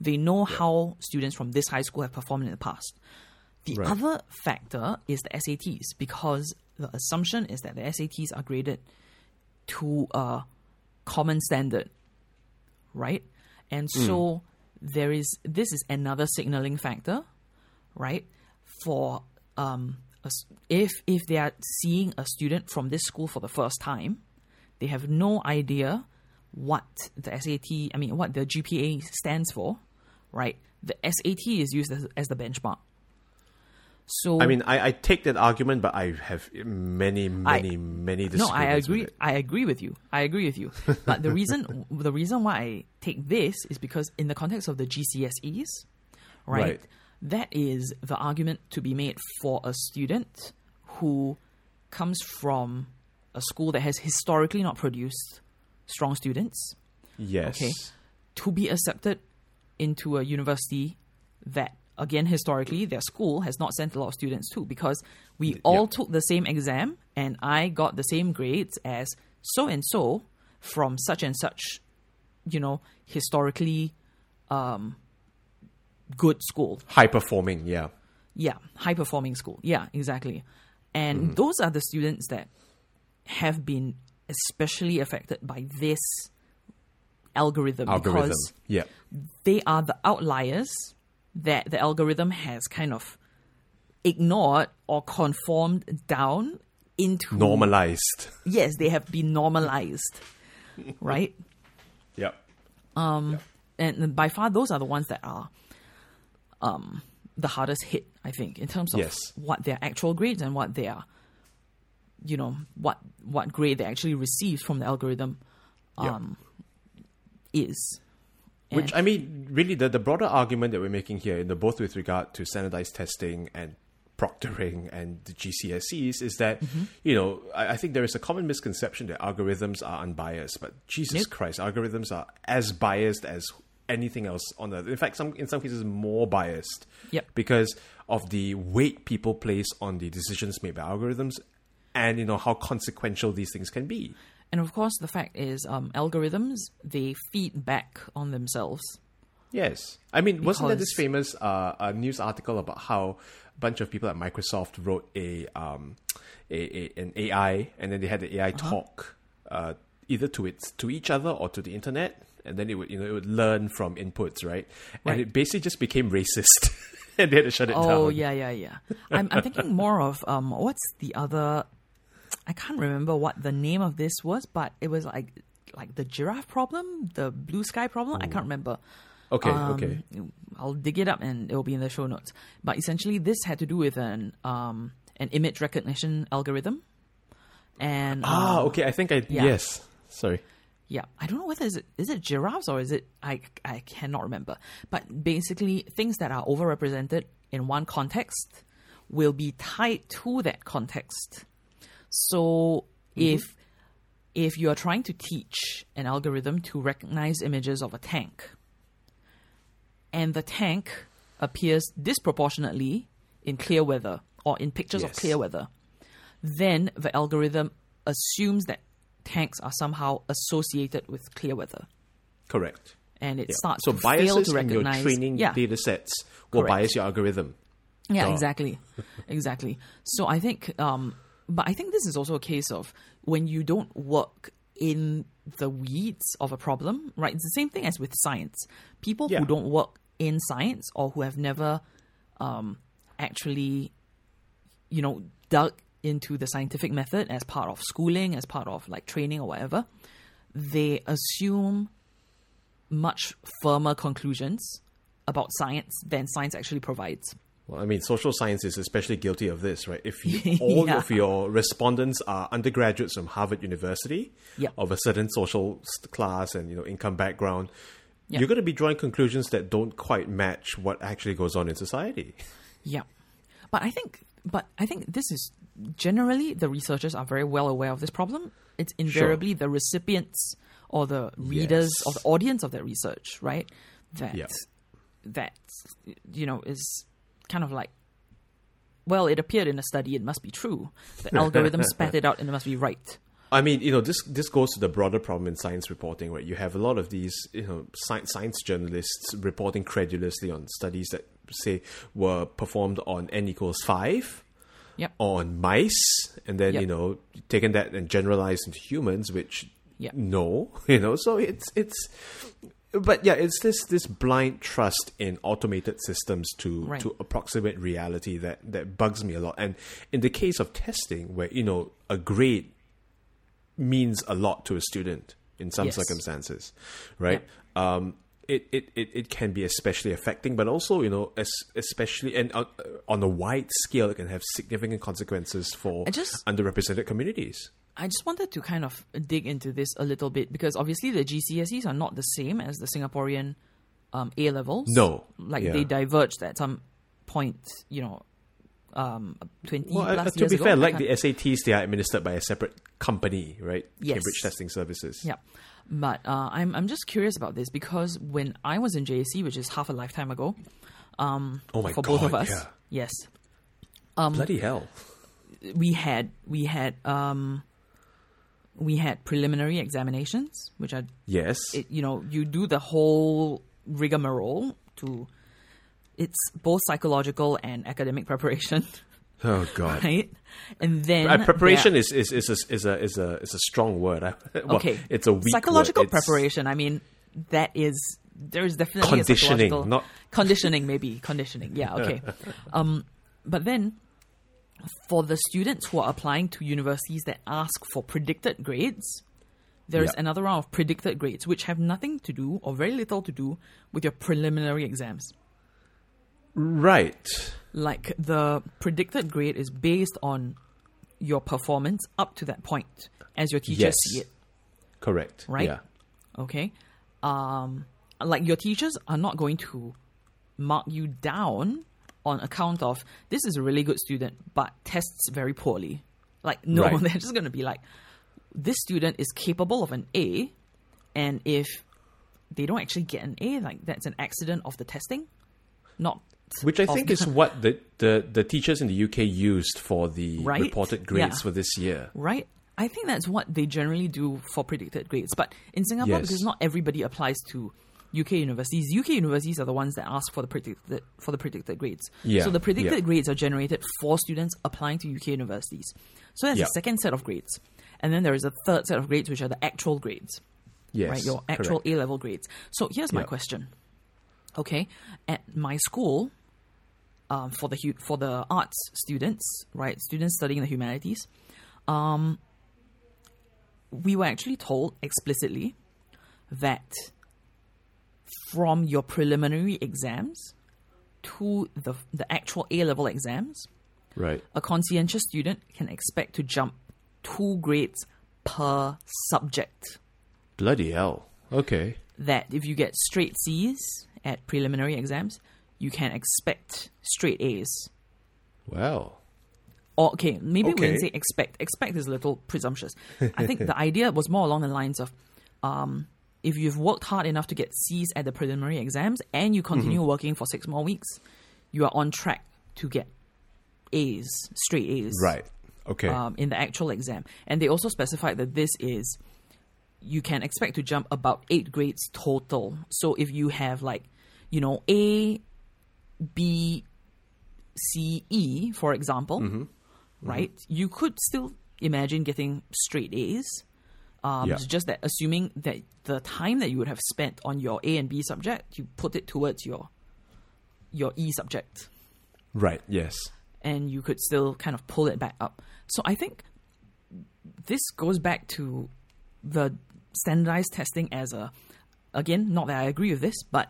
they know how students from this high school have performed in the past. The Right. other factor is the SATs because the assumption is that the SATs are graded to a common standard, right? And so there is this is another signaling factor, right? For um, a if if they are seeing a student from this school for the first time, they have no idea what the SAT, I mean, what the GPA stands for, right? The SAT is used as, as the benchmark. So I mean, I, I take that argument, but I have many, many, many no. I agree. I agree with you. I agree with you. But the reason the reason why I take this is because in the context of the GCSEs, right, Right. that is the argument to be made for a student who comes from a school that has historically not produced strong students Yes. Okay. to be accepted into a university that again historically their school has not sent a lot of students to because we all took the same exam and I got the same grades as so and so from such and such you know historically um good school High performing, yeah. yeah, high performing school. Yeah, exactly. And Mm-hmm. those are the students that have been especially affected by this algorithm, Algorithm. because Yeah. they are the outliers that the algorithm has kind of ignored or conformed down into Normalized. Yes, they have been normalized, right? Yep. and by far those are the ones that are um the hardest hit i think in terms of Yes. what their actual grades and what their you know what what grade they actually received from the algorithm um is Which I mean, really, the, the broader argument that we're making here, in the both with regard to standardized testing and proctoring and the GCSEs, is that Mm-hmm. you know I, I think there is a common misconception that algorithms are unbiased, but Jesus. Christ, algorithms are as biased as anything else on earth. In fact, some in some cases more biased. Yep. Because of the weight people place on the decisions made by algorithms, and you know how consequential these things can be. And of course the fact is um algorithms they feed back on themselves Yes, I mean, wasn't there this famous uh, a news article about how a bunch of people at Microsoft wrote a um, a, a an AI, and then they had the AI Uh-huh. talk uh, either to its to each other or to the internet, and then it would you know it would learn from inputs, right? And it basically just became racist, and they had to shut it down. oh yeah yeah yeah I'm, I'm thinking more of um what's the other i can't remember what the name of this was but it was like like the giraffe problem the blue sky problem i can't remember Okay, Um, okay, I'll dig it up and it'll be in the show notes. But essentially, this had to do with an um, an image recognition algorithm, and ah, um, okay. I think I yeah. yes. Sorry. Yeah, I don't know whether is it is it giraffes or is it I I cannot remember. But basically, things that are overrepresented in one context will be tied to that context. So if if you are trying to teach an algorithm to recognize images of a tank, and the tank appears disproportionately in clear weather or in pictures of clear weather, then the algorithm assumes that tanks are somehow associated with clear weather, Correct. and it Yeah. starts so to biases to in your training yeah, data sets will Correct. bias your algorithm. Yeah, Duh. exactly, exactly. So I think, um, but I think this is also a case of when you don't work in the weeds of a problem, right? It's the same thing as with science. People Yeah. who don't work in science or who have never um, actually, you know, dug into the scientific method as part of schooling, as part of like training or whatever, they assume much firmer conclusions about science than science actually provides. Well, I mean, social science is especially guilty of this, right? If you, all Yeah. of your respondents are undergraduates from Harvard University Yeah. of a certain social class and you know income background, Yeah. you're going to be drawing conclusions that don't quite match what actually goes on in society. Yeah, but I think, but I think this is generally the researchers are very well aware of this problem. It's invariably the recipients or the readers Yes. or the audience of that research, right? That Yeah. that you know is kind of like, well, it appeared in a study; it must be true. The algorithm spat it out, and it must be right. I mean, you know, this this goes to the broader problem in science reporting, right? You have a lot of these, you know, science, science journalists reporting credulously on studies that say were performed on n equals five, Yep. on mice, and then Yep. you know, taken that and generalized into humans, which no, you know, so it's it's. But yeah, it's this this blind trust in automated systems to Right. to approximate reality that that bugs me a lot. And in the case of testing, where you know a grade means a lot to a student in some Yes. circumstances, right? Um, it, it, it, it can be especially affecting, but also, you know, es- especially and on, on a wide scale, it can have significant consequences for just- underrepresented communities. I just wanted to kind of dig into this a little bit because obviously the GCSEs are not the same as the Singaporean um, A levels. No. like Yeah. they diverged at some point. You know, um, twenty Well, uh, plus to years be ago. fair, like the SATs, they are administered by a separate company, right? Yes. Cambridge Testing Services. Yeah. But uh, I'm I'm just curious about this because when I was in JC, which is half a lifetime ago, um, Oh my for both of us, yeah. yes, Bloody hell. we had we had um, we had preliminary examinations, which are Yes. it, you know you do the whole rigmarole to it's both psychological and academic preparation, oh, God. right? And then Uh, preparation is, is, is, a, is, a, is, a, is a strong word. Well, okay. It's a weak psychological. Preparation. I mean, that is there is definitely Conditioning, not- conditioning. Maybe conditioning. Yeah. Okay. um, but then for the students who are applying to universities that ask for predicted grades, there's Yeah. another round of predicted grades which have nothing to do or very little to do with your preliminary exams. Right. Like the predicted grade is based on your performance up to that point as your teachers Yes. see it. Correct. Right? Yeah. okay um like your teachers are not going to mark you down on account of this is a really good student but tests very poorly like no Right. they're just going to be like this student is capable of an a and if they don't actually get an a like that's an accident of the testing not Which I think the- is what the, the, the teachers in the UK used for the Right? reported grades Yeah. for this year. right i think that's what they generally do for predicted grades but in singapore Yes. because not everybody applies to UK universities. UK universities are the ones that ask for the predicted for the predicted grades. Yeah, So the predicted yeah. grades are generated for students applying to UK universities. So there's Yeah. a second set of grades, and then there is a third set of grades, which are the actual grades, Yes. right? Your actual. A level grades. So here's my question. Okay, at my school, um, for the hu- for the arts students, right, students studying the humanities, um, we were actually told explicitly that from your preliminary exams to the the actual A level exams, Right. a conscientious student can expect to jump two grades per subject. Bloody hell. Okay. that if you get straight C's at preliminary exams, you can expect straight A's. Well. Or okay, maybe we Okay. can say expect. Expect is a little presumptuous. I think the idea was more along the lines of, um, if you've worked hard enough to get C's at the preliminary exams and you continue Mm-hmm. working for six more weeks, you are on track to get A's, straight A's, Right. Okay. um, in the actual exam. And they also specified that this is you can expect to jump about eight grades total. So if you have like, you know, A, B, C, E, for example, right? You could still imagine getting straight A's. Um, Yeah. It's just that assuming that the time that you would have spent on your A and B subject, you put it towards your your E subject right. Yes. and you could still kind of pull it back up. So I think this goes back to the standardized testing as a again, not that I agree with this, but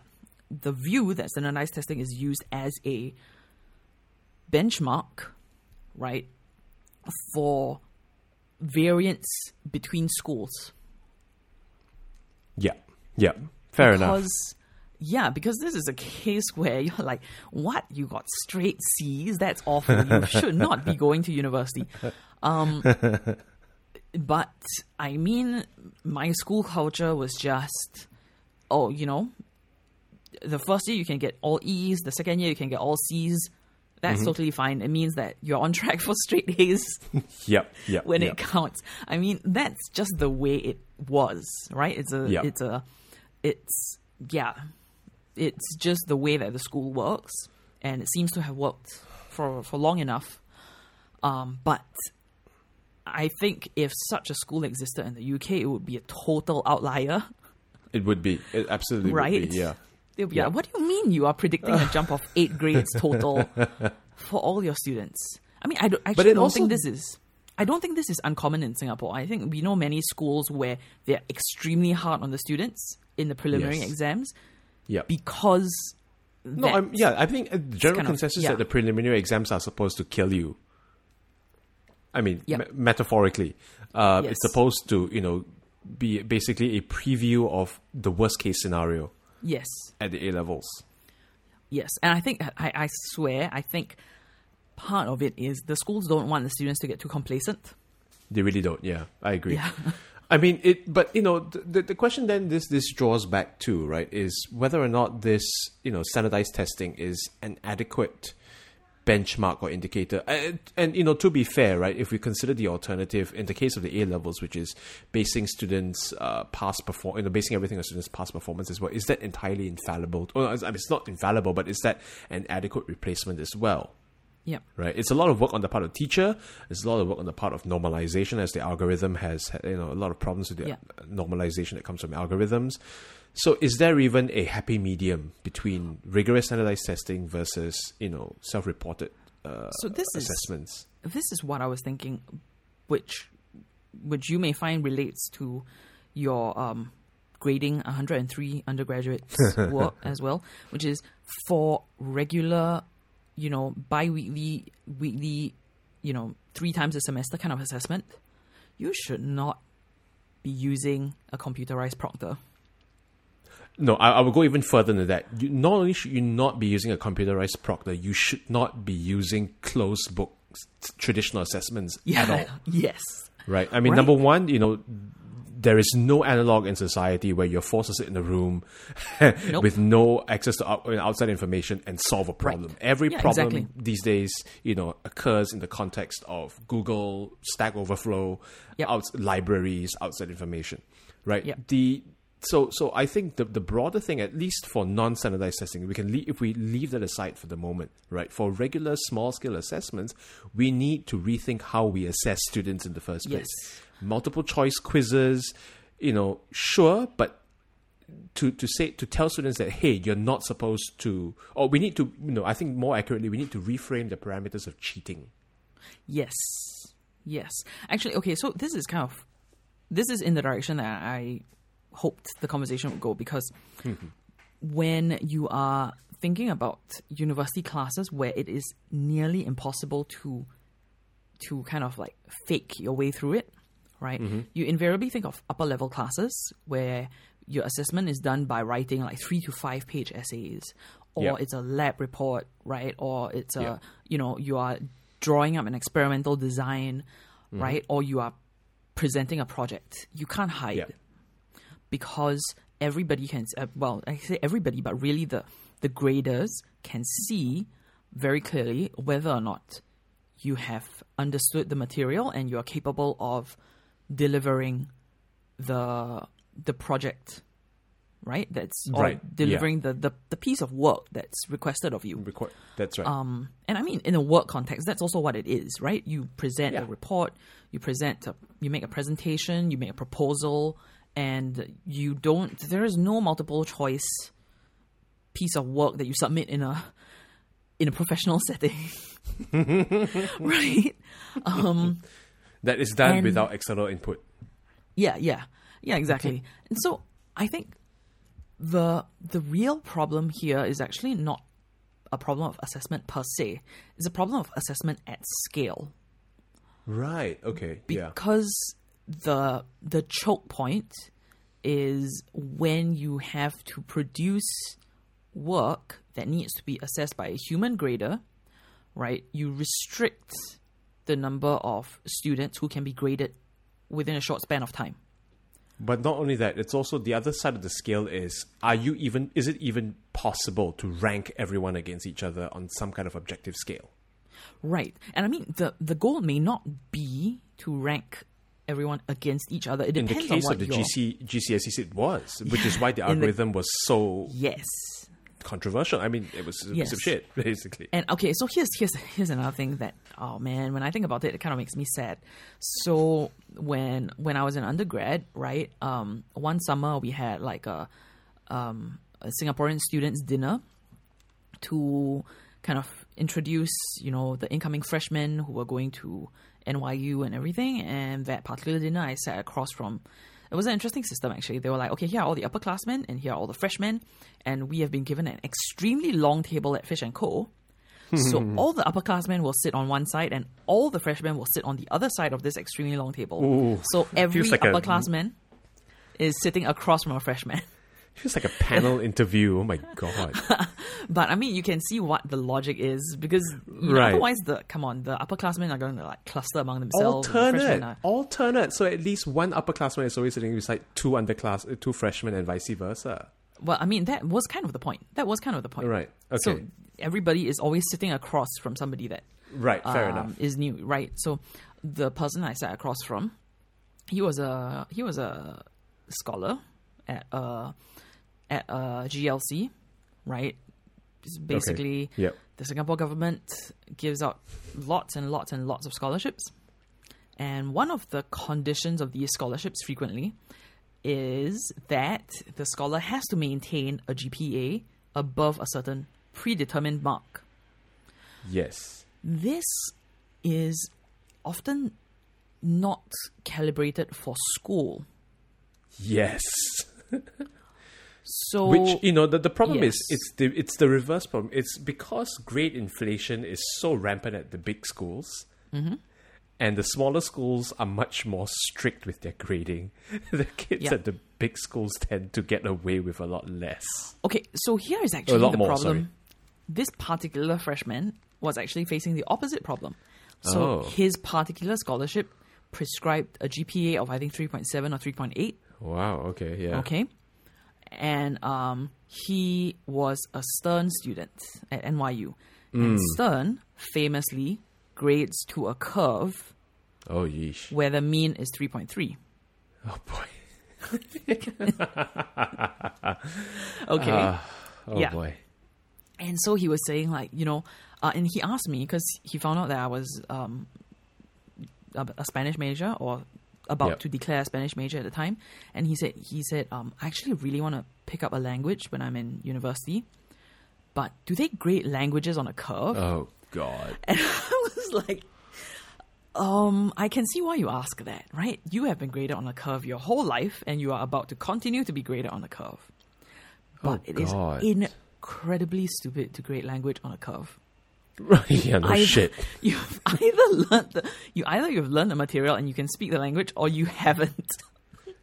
the view that standardized testing is used as a benchmark, right, for variance between schools. Yeah. Yeah. Fair enough. because, Yeah, because this is a case where you're like, what? You got straight C's? That's awful. You should not be going to university. Um, but I mean, my school culture was just, oh, you know, the first year you can get all E's, the second year you can get all C's. That's totally fine. It means that you're on track for straight A's Yep. Yep. when yep. it counts. I mean, that's just the way it was, right? It's a, Yeah. it's a, it's yeah, it's just the way that the school works, and it seems to have worked for for long enough. Um, but I think if such a school existed in the UK, it would be a total outlier, It would be. It absolutely would right? be. Yeah. They'll be Yeah. like, "What do you mean you are predicting a jump of eight grades total for all your students?" I mean, I don't, actually don't also- think this is. I don't think this is uncommon in Singapore. I think we know many schools where they're extremely hard on the students in the preliminary Yes. exams Yeah. because No, I'm, yeah, I think a general kind of- consensus yeah. that the preliminary exams are supposed to kill you. I mean, me- metaphorically, uh, Yes. it's supposed to, you know, be basically a preview of the worst case scenario yes, at the A levels. yes, and I think I, I swear I think part of it is the schools don't want the students to get too complacent. They really don't. Yeah, I agree. Yeah. I mean, it. But you know, the the question then this this draws back to right is whether or not this you know standardized testing is an adequate benchmark or indicator. And, and you know, to be fair, right, if we consider the alternative in the case of the A levels, which is basing students' uh, past perform, you know, basing everything on students' past performance as well, is that entirely infallible? Well, I mean, it's not infallible, but is that an adequate replacement as well? Yeah, right? It's a lot of work on the part of teacher. It's a lot of work on the part of normalization, as the algorithm has, you know, a lot of problems with the Yeah. normalization that comes from algorithms. So, is there even a happy medium between rigorous standardized testing versus, you know, self-reported uh, So this is- assessments? this is what I was thinking, which which you may find relates to your um, grading 103 undergraduates work as well, which is for regular, you know, bi-weekly, weekly, you know, three times a semester kind of assessment. You should not be using a computerized proctor. No, I, I will go even further than that. You, not only should you not be using a computerized proctor, you should not be using closed book traditional assessments at all. yes. Right. I mean, Right. number one, you know, there is no analog in society where you're forced to sit in a room Nope. with no access to outside information and solve a problem. Right. Every Yeah, problem exactly. these days, you know, occurs in the context of Google, Stack Overflow, Yep. outs- libraries, outside information. Right. Yep. The so so I think the the broader thing, at least for non-standardized testing, we can leave, if we leave that aside for the moment, right? For regular small scale assessments, we need to rethink how we assess students in the first place. Yes. Multiple choice quizzes, you know, sure, but to to say to tell students that hey, you're not supposed to, or we need to, you know, I think more accurately, we need to reframe the parameters of cheating. Yes. Yes. Actually, okay, so this is kind of this is in the direction that I hoped the conversation would go because when you are thinking about university classes where it is nearly impossible to to kind of like fake your way through it, right? You invariably think of upper level classes where your assessment is done by writing like three to five page essays, or Yeah. it's a lab report, right? Or it's a Yeah. you know you are drawing up an experimental design, Mm-hmm. right? Or you are presenting a project. You can't hide Yeah. Because everybody can. Uh, well, I say everybody, but really the the graders can see very clearly whether or not you have understood the material and you are capable of delivering the the project right that's Right, yeah. delivering the, the the piece of work that's requested of you Record. That's right. um, and I mean, in a work context, that's also what it is, right? You present Yeah. a report, you present, a, you make a presentation, you make a proposal, and you don't. There is no multiple choice piece of work that you submit in a in a professional setting, right? Um, that is done and- without external input. yeah, yeah, yeah, exactly. And so I think the the real problem here is actually not a problem of assessment per se. It's a problem of assessment at scale. Right. Okay. yeah. The the choke point is when you have to produce work that needs to be assessed by a human grader, right? You restrict the number of students who can be graded within a short span of time. But not only that, it's also the other side of the scale is are you even is it even possible to rank everyone against each other on some kind of objective scale? Right. And I mean the the goal may not be to rank everyone against each other. It In the case on of the GC, GCSEs, it was, which is why the In the- algorithm was so Yes. controversial. I mean, it was a piece of shit, basically. And okay, so here's here's here's another thing that oh man, when I think about it, it kind of makes me sad. So when when I was in undergrad, right, um, one summer we had like a um a Singaporean students dinner to kind of introduce, you know, the incoming freshmen who were going to NYU and everything. And that particular dinner, I sat across from. It was an interesting system actually. They were like, okay, here are all the upperclassmen and here are all the freshmen, and we have been given an extremely long table at Fish and Co. So all the upperclassmen will sit on one side, and all the freshmen will sit on the other side of this extremely long table. Ooh, so every like a- upperclassman is sitting across from a freshman. Feels like a panel interview. Oh my god! But I mean, you can see what the logic is because you know, Right. otherwise, the come on, the upperclassmen are going to like cluster among themselves. and the alternate, are- alternate. So at least one upperclassman is always sitting beside two underclass, two freshmen, and vice versa. well, I mean, that was kind of the point. That was kind of the point. Right. Okay. So everybody is always sitting across from somebody that Right. Fair um, enough. is new, right? So the person I sat across from, he was a he was a scholar at uh at uh GLC, right? It's basically Yep. the Singapore government gives out lots and lots and lots of scholarships. And one of the conditions of these scholarships frequently is that the scholar has to maintain a GPA above a certain predetermined mark. Yes. This is often not calibrated for school. Yes. So Which you know the, the problem is it's the it's the reverse problem. It's because grade inflation is so rampant at the big schools, Mm-hmm. and the smaller schools are much more strict with their grading. the kids Yeah. at the big schools tend to get away with a lot less. Okay, so here is actually the more, problem. sorry. This particular freshman was actually facing the opposite problem. So Oh. his particular scholarship prescribed a GPA of I think 3.7 or 3.8, Wow. Okay. Yeah. okay? And um, he was a Stern student at NYU. Mm. And Stern famously grades to a curve Oh yeesh. where the mean is 3.3. Oh boy. Okay. Ah, oh Yeah. boy. And so he was saying, like, you know, uh, and he asked me because he found out that I was um, a, a Spanish major or about Yep. to declare a Spanish major at the time. And he said, he said, um, I actually really want to pick up a language when I'm in university. But do they grade languages on a curve? Oh god. And I was like, um, I can see why you ask that, right? You have been graded on a curve your whole life, and you are about to continue to be graded on a curve. But Oh, it is incredibly stupid to grade language on a curve. yeah, no Either- shit. You've either learned the, you either you've learned the material and you can speak the language, or you haven't.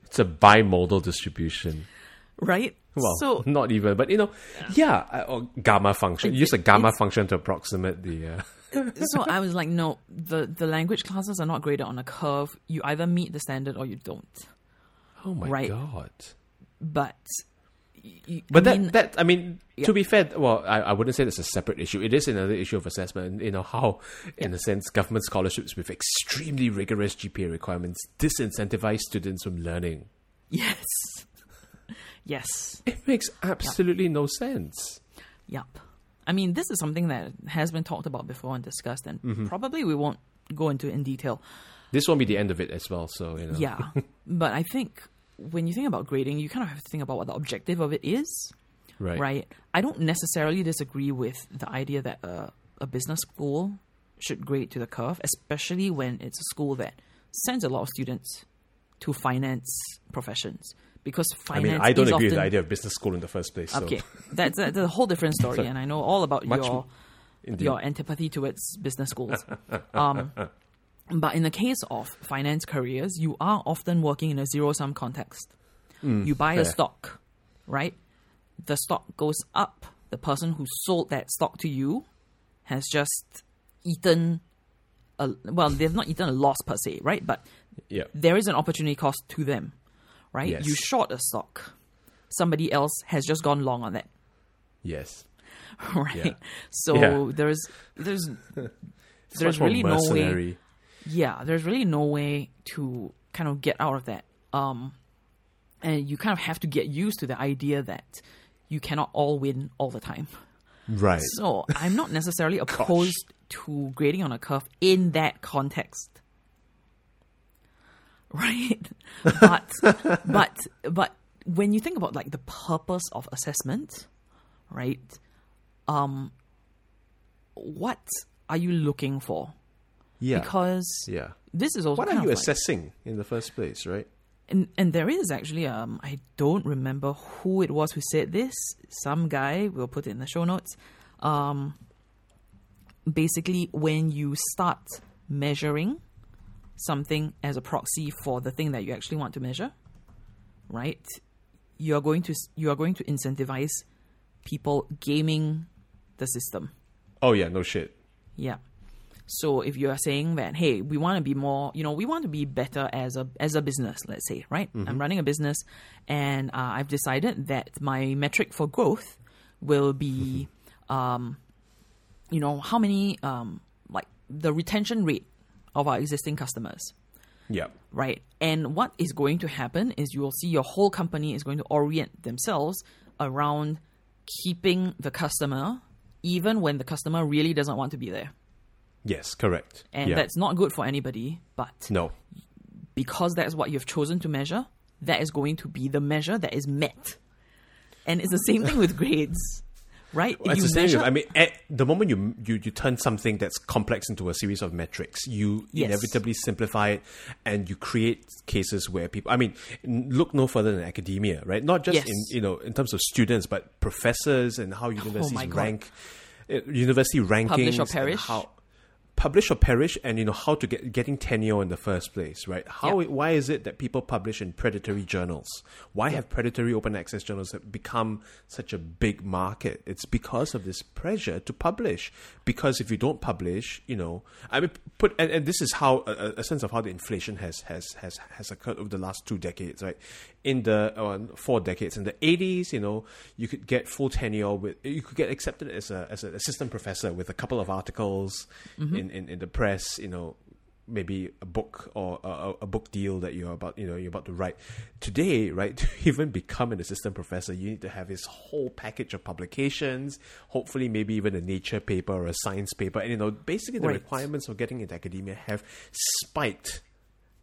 It's a bimodal distribution. Right? Well, so not even, but you know, yeah, uh, or gamma function. It- Use a gamma function to approximate the. Uh, so I was like, no, the the language classes are not graded on a curve. You either meet the standard or you don't. oh my Right. god! But y- y- But I that mean, that I mean, Yeah. to be fair, well, I, I wouldn't say that's a separate issue. It is another issue of assessment. You know how, in a sense, government scholarships with extremely rigorous GPA requirements disincentivize students from learning. yes, yes, It makes absolutely no sense. yep. I mean, this is something that has been talked about before and discussed, and Mm-hmm. probably we won't go into it in detail. This won't be the end of it as well. So you know, Yeah, but I think when you think about grading, you kind of have to think about what the objective of it is. Right, right? I don't necessarily disagree with the idea that a, a business school should grade to the curve, especially when it's a school that sends a lot of students to finance professions because I mean, I don't agree with the idea of business school in the first place. So. Okay, that's, that's a whole different story, Sorry. and I know all about your Indeed. your antipathy towards business schools. um, but in the case of finance careers, you are often working in a zero sum context. you buy a stock, right? The stock goes up. The person who sold that stock to you has just eaten a well, they've not eaten a loss per se, right? But yeah, there is an opportunity cost to them, right? Yes. You short a stock. Somebody else has just gone long on that yes. right? Yeah. So Yeah. there's there's there's really no way. Yeah, there's really no way to kind of get out of that. Um, and you kind of have to get used to the idea that you cannot all win all the time. Right. So I'm not necessarily opposed to grading on a curve in that context. Right? But but but when you think about like the purpose of assessment, right? Um what are you looking for? yeah. Because yeah. this is also What are you like- assessing in the first place, right? And and there is actually um I don't remember who it was who said this. Some guy we'll put it in the show notes. Um, basically, when you start measuring something as a proxy for the thing that you actually want to measure, right? You are going to you are going to incentivize people gaming the system. Oh yeah, no shit. Yeah. So if you are saying that, hey, we want to be more, you know, we want to be better as a as a business, let's say, right? I'm running a business, and uh, I've decided that my metric for growth will be, um, you know, how many, um, like the retention rate of our existing customers Yeah. right? And what is going to happen is you will see your whole company is going to orient themselves around keeping the customer, even when the customer really doesn't want to be there. Yes, correct. And yeah. that's not good for anybody, but no. because that's what you've chosen to measure, that is going to be the measure that is met. And it's the same thing with grades, right? Well, it's you the same. measure, I mean, at the moment you, you you turn something that's complex into a series of metrics, you Yes. inevitably simplify it, and you create cases where people. I mean, look no further than academia, right? Not just Yes. in you know in terms of students, but professors and how universities Oh my God. rank, uh, university rankings, Publish or perish. how publish or perish, and you know how to get getting tenure in the first place, right? How Yeah. why is it that people publish in predatory journals? Why have predatory open access journals become such a big market? It's because of this pressure to publish. Because if you don't publish, you know, I mean, put and, and this is how a, a sense of how the inflation has has has has occurred over the last two decades, right? In the uh, four decades, in the eighties, you know, you could get full tenure with you could get accepted as a as an assistant professor with a couple of articles in, in in the press, you know, maybe a book or a, a book deal that you're about you know you're about to write today right to even become an assistant professor you need to have this whole package of publications hopefully maybe even a nature paper or a science paper and you know basically the Right. requirements of getting into academia have spiked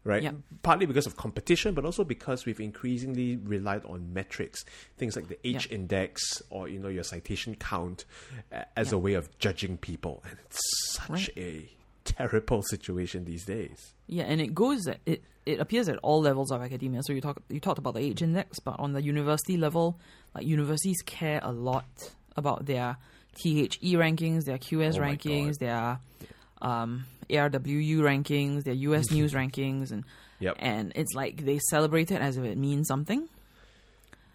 right Yeah. partly because of competition but also because we've increasingly relied on metrics things like the h Yeah. index or you know your citation count uh, as Yeah. a way of judging people and it's such Right. a terrible situation these days Yeah, and it goes it it appears at all levels of academia. So you talk you talked about the H index, but on the university level, like universities care a lot about their THE rankings, their QS Oh rankings, their um, ARWU rankings, there are US mm-hmm. news rankings, and Yep. and it's like they celebrate it as if it means something.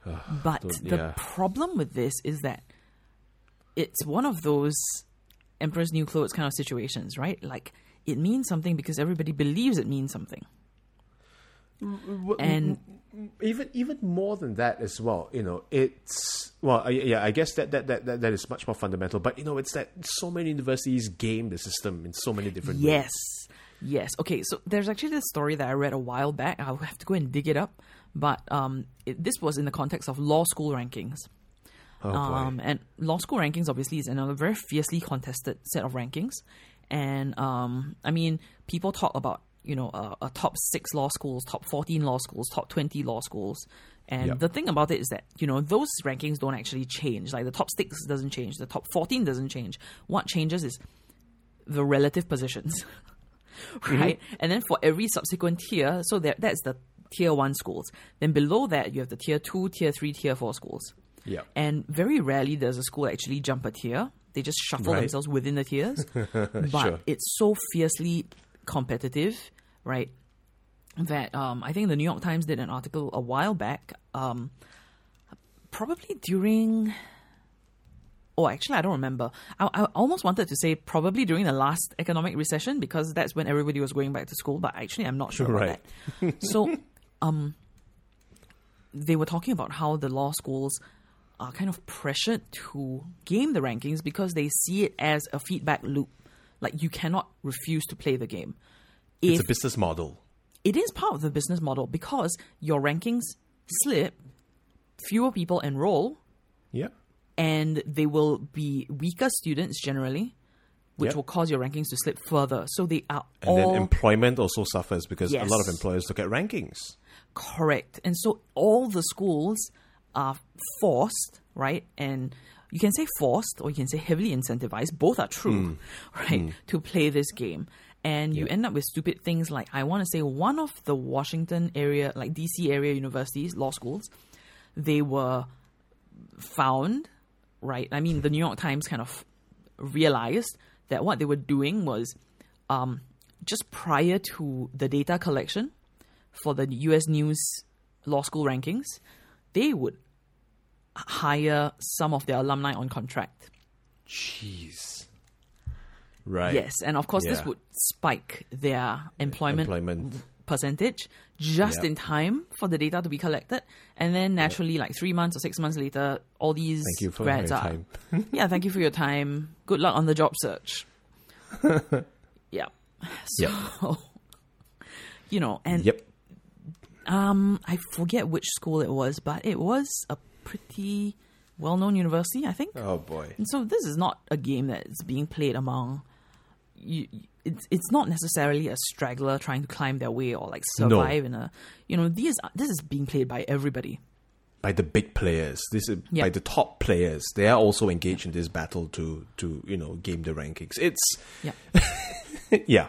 but the yeah. problem with this is that it's one of those Emperor's New Clothes kind of situations, right? Like it means something because everybody believes it means something. And even even more than that as well you know it's well yeah i guess that that, that that that is much more fundamental but you know it's that so many universities game the system in so many different Yes. ways Yes. Yes. Okay. So there's actually this story that I read a while back. I'll have to go and dig it up. But um, it, this was in the context of law school rankings. oh Um, and law school rankings obviously is another very fiercely contested set of rankings. And um, I mean, people talk about you know a, a top six law schools, top fourteen law schools, top twenty law schools. And Yep. the thing about it is that you know those rankings don't actually change. Like the top six doesn't change, the top fourteen doesn't change. What changes is the relative positions, mm-hmm. right? And then for every subsequent tier, so that that's the tier one schools. Then below that, you have the tier two, tier three, tier four schools. yeah And very rarely does a school actually jump a tier. They just shuffle Right. themselves within the tiers. but Sure. it's so fiercely competitive, right? That um, I think the New York Times did an article a while back, um, probably during. Oh, actually, I don't remember. I, I almost wanted to say probably during the last economic recession because that's when everybody was going back to school. But actually, I'm not sure about Right. that. So, um, they were talking about how the law schools are kind of pressured to game the rankings because they see it as a feedback loop. Like you cannot refuse to play the game. it's a business model it is part of the business model because your rankings slip, fewer people enroll, yeah and they will be weaker students generally, which Yep. will cause your rankings to slip further. So they are and all then employment also suffers because a lot of employers look at rankings Correct. And so all the schools are forced, right? And you can say forced or you can say heavily incentivized. Both are true, right? To play this game. And you end up with stupid things like I want to say one of the Washington area, like DC area universities, law schools, they were found, right? I mean, the New York Times kind of realized that what they were doing was um, just prior to the data collection for the US News Law School rankings, they would hire some of their alumni on contract. jeez right Yes, and of course, this would spike their employment, employment percentage just Yep. in time for the data to be collected, and then naturally, like three months or six months later, all these thank you for grads your are time yeah, thank you for your time. Good luck on the job search. yeah. So, Yep. you know, and yep um, I forget which school it was, but it was a pretty well-known university, I think. oh boy And so this is not a game that is being played among. You, it's it's not necessarily a straggler trying to climb their way or like No. survive in a. You know, these this is being played by everybody. by the big players. This is Yeah. by the top players. They are also engaged in this battle to to you know game the rankings. It's Yeah. yeah,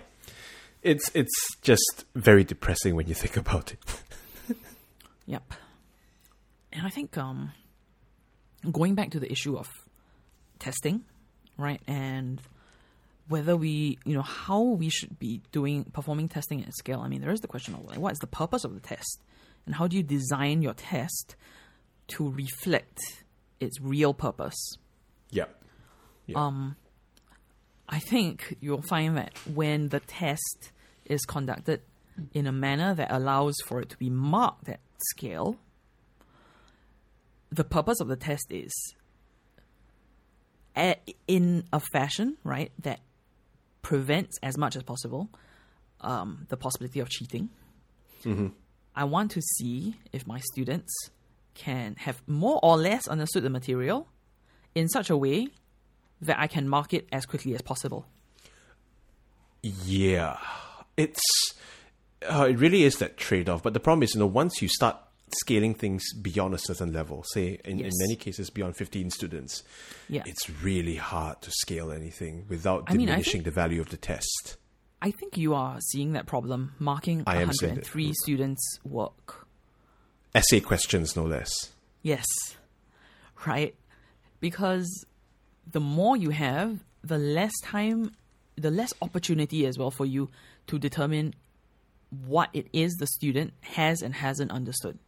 it's it's just very depressing when you think about it. Yep. And I think um, going back to the issue of testing, right, and whether we, you know, how we should be doing performing testing at scale. I mean, there is the question of like, what is the purpose of the test, and how do you design your test to reflect its real purpose? Yeah, yeah, Um, I think you'll find that when the test is conducted in a manner that allows for it to be marked at scale, the purpose of the test is in a fashion, right, that prevents as much as possible um, the possibility of cheating. I want to see if my students can have more or less understood the material in such a way that I can mark it as quickly as possible. yeah. It's uh, it really is that trade off. But the problem is, you know, once you start scaling things beyond a certain level, say in, in many cases beyond fifteen students, Yeah. it's really hard to scale anything without I mean, I diminishing think- the value of the test. I think you are seeing that problem marking I am 103 students' work. Essay questions, no less. Yes. Right? Because the more you have, the less time, the less opportunity as well for you to determine what it is the student has and hasn't understood.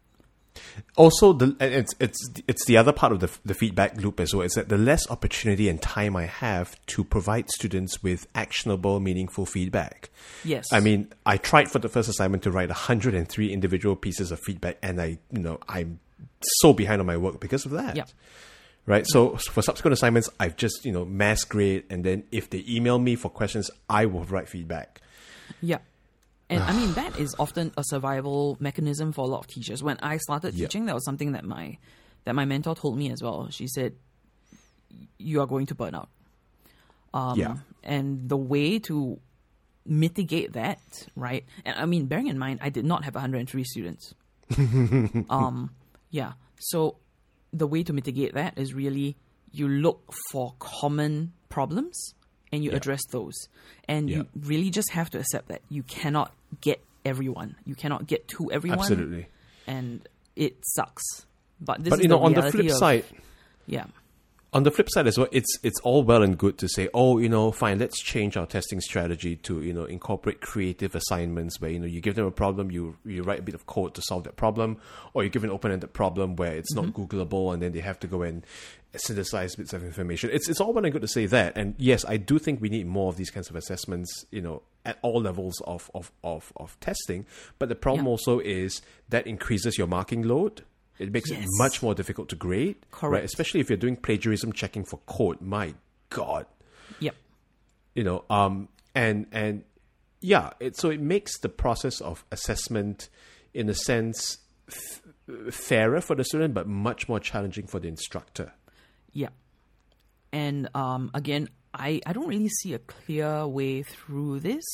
Also, the it's it's it's the other part of the the feedback loop as well. Is that the less opportunity and time I have to provide students with actionable, meaningful feedback. Yes. I mean, I tried for the first assignment to write 103 individual pieces of feedback, and I, you know, I'm so behind on my work because of that. Yeah. Right. So for subsequent assignments, I've just you know mass grade, and then if they email me for questions, I will write feedback. Yeah. And I mean that is often a survival mechanism for a lot of teachers. When I started teaching, that was something that my that my mentor told me as well. She said, "You are going to burn out." Um, Yeah. And the way to mitigate that, right? And I mean, bearing in mind, I did not have 103 students. um, yeah. So the way to mitigate that is really you look for common problems and you address those. And Yeah. you really just have to accept that you cannot get everyone. You cannot get to everyone. Absolutely. And it sucks. But this But is you know, the on the flip of- side, yeah. On the flip side as well, it's it's all well and good to say, oh, you know, fine, let's change our testing strategy to you know incorporate creative assignments where you know you give them a problem, you you write a bit of code to solve that problem, or you give an open-ended problem where it's not mm-hmm. Googleable and then they have to go and synthesize bits of information. It's it's all well and good to say that, and yes, I do think we need more of these kinds of assessments, you know, at all levels of of of, of testing. But the problem Yeah. also is that increases your marking load. It makes it much more difficult to grade, right? Correct. Especially if you're doing plagiarism checking for code. My God, Yep. you know, um, and and yeah, it so it makes the process of assessment, in a sense, f- fairer for the student, but much more challenging for the instructor. Yeah. And um, again, I, I don't really see a clear way through this.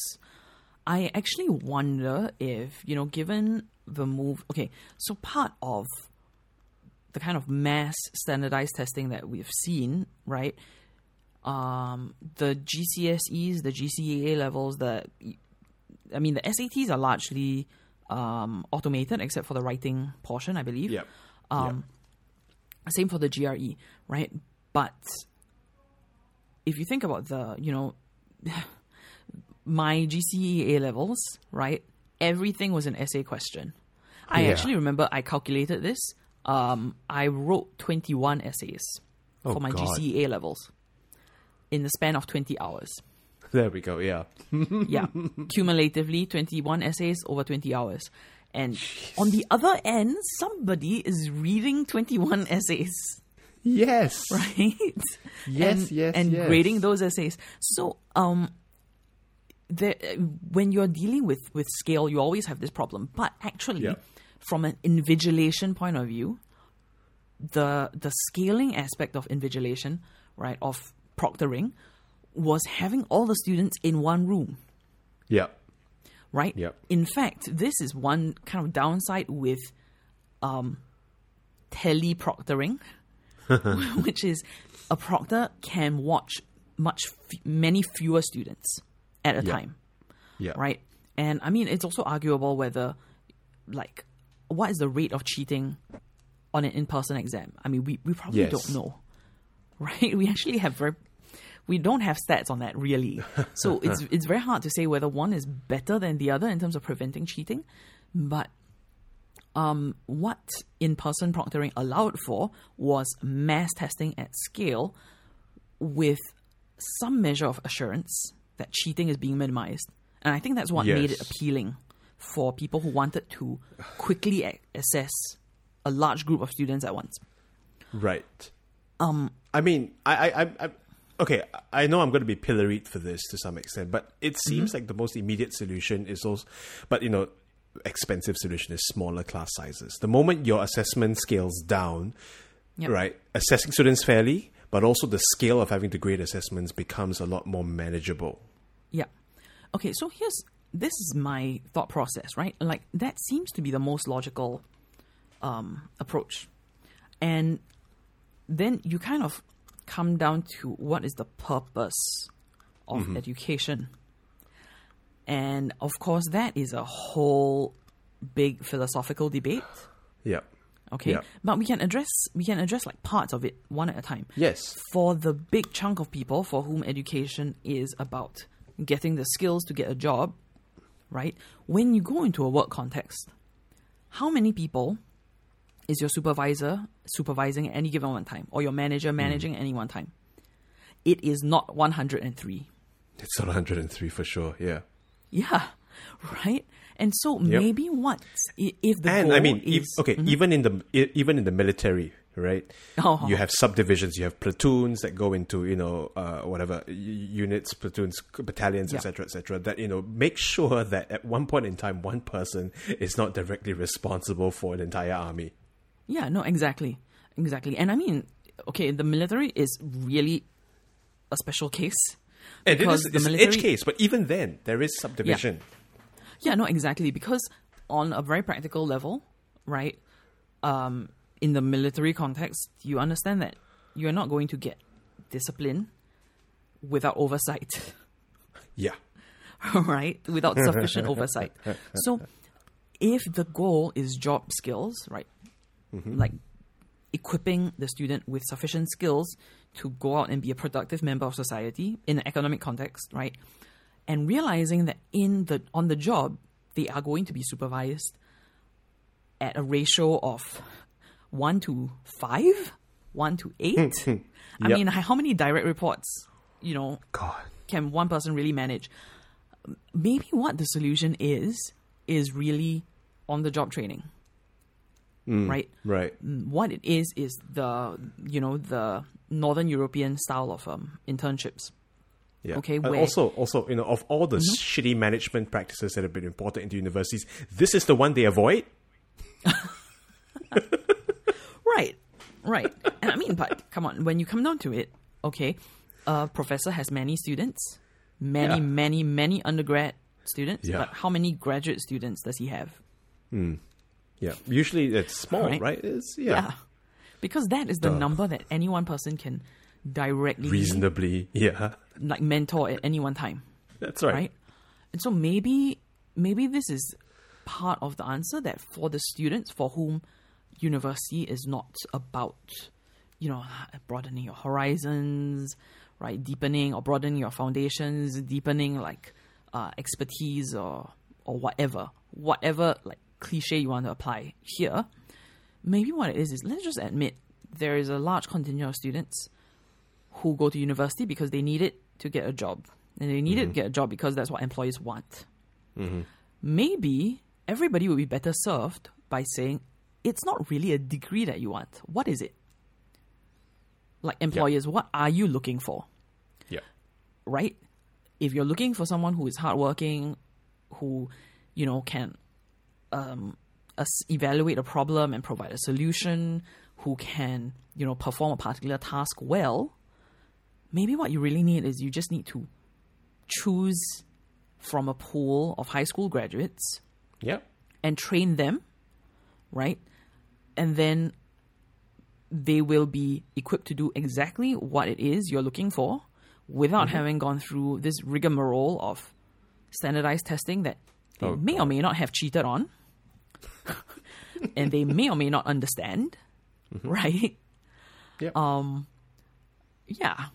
I actually wonder if, you know, given the move. Okay, so part of the kind of mass standardized testing that we've seen, right? Um, the GCSEs, the GCE A levels, the I mean, the SATs are largely um, automated except for the writing portion, I believe. Yep. Um, Same for the GRE, right? But if you think about the, you know, my GCE A levels, right? Everything was an essay question. I Yeah. actually remember I calculated this. Um, I wrote 21 essays Oh, for my God. GCE A levels in the span of 20 hours. There we go. Yeah. Yeah, cumulatively 21 essays over 20 hours. And on the other end, somebody is reading 21 essays, Yes. right? Yes, and, yes, and yes. grading those essays. So, um, there, when you're dealing with, with scale, you always have this problem. But actually. From an invigilation point of view, the the scaling aspect of invigilation, right, of proctoring, was having all the students in one room Yeah. right? Yep. In fact, this is one kind of downside with um, teleproctoring, which is a proctor can watch much f- many fewer students at a Yeah. time, Yeah. right? And I mean, it's also arguable whether, like, what is the rate of cheating on an in-person exam? I mean, we, we probably Yes. don't know, right? We actually have very we don't have stats on that really. So it's it's very hard to say whether one is better than the other in terms of preventing cheating. But um, what in-person proctoring allowed for was mass testing at scale with some measure of assurance that cheating is being minimized. And I think that's what made it appealing for people who wanted to quickly a- assess a large group of students at once. Right. Um. I mean, I, I, I, I okay. I know I'm going to be pilloried for this to some extent, but it seems like the most immediate solution is also, but you know, expensive solution is smaller class sizes. The moment your assessment scales down, Yep. right, assessing students fairly, but also the scale of having to grade assessments becomes a lot more manageable. Yeah. Okay, so here's this is my thought process, right? Like that seems to be the most logical um, approach, and then you kind of come down to what is the purpose of education, and of course that is a whole big philosophical debate. Yeah. Okay, Yeah. but we can address we can address like parts of it one at a time. Yes. For the big chunk of people for whom education is about getting the skills to get a job, right? When you go into a work context, how many people is your supervisor supervising at any given one time, or your manager hmm. managing at any one time? It is not 103. It's not 103 for sure. Yeah. Yeah, right. And so Yep. maybe what if the and I mean, is ev- okay, mm-hmm. even in the even in the military, right? Oh. You have subdivisions, you have platoons that go into you know uh, whatever y- units, platoons, battalions, Yeah. etc., etc. That you know make sure that at one point in time, one person is not directly responsible for an entire army. Yeah, no, exactly. Exactly. And I mean, okay, the military is really a special case. And it is the it's an edge case, but even then, there is subdivision. Yeah, no, exactly. Because on a very practical level, right, um, in the military context, you understand that you're not going to get discipline without oversight, Yeah. right? Without sufficient oversight. So if the goal is job skills, right, mm-hmm. like equipping the student with sufficient skills to go out and be a productive member of society in an economic context, right? And realizing that in the on the job they are going to be supervised at a ratio of one to five, one to eight. Hmm, hmm. I Yep. mean, how many direct reports, you know, God. can one person really manage? Maybe what the solution is is really on the job training, mm, right? Right. Mm, what it is is the you know the northern European style of um, internships. Yeah. Okay, And where- also, also, you know, of all the mm-hmm. shitty management practices that have been imported into universities, this is the one they avoid. Right, right. and I mean, but come on, when you come down to it, okay, a professor has many students, many, Yeah. many, many undergrad students. Yeah. But how many graduate students does he have? Mm. Yeah. Usually it's small, Right. right? It's yeah. because that is the Duh. number that any one person can directly Reasonably, yeah. like mentor at any one time. That's right. right? And so maybe maybe this is part of the answer that for the students for whom university is not about you know broadening your horizons, right? Deepening or broadening your foundations, deepening like uh, expertise or or whatever, whatever like cliche you want to apply here. Maybe what it is is let's just admit there is a large contingent of students who go to university because they need it to get a job. And they need it to get a job because that's what employees want. Maybe everybody would be better served by saying, it's not really a degree that you want. What is it? Like employers, what are you looking for? Yeah. Right? If you're looking for someone who is hardworking, who, you know, can um, evaluate a problem and provide a solution, who can, you know, perform a particular task well, maybe what you really need is you just need to choose from a pool of high school graduates Yeah. and train them, right? And then they will be equipped to do exactly what it is you're looking for without having gone through this rigmarole of standardized testing that they Oh, may or may not have cheated on and they may or may not understand, right? Yeah. Um, yeah.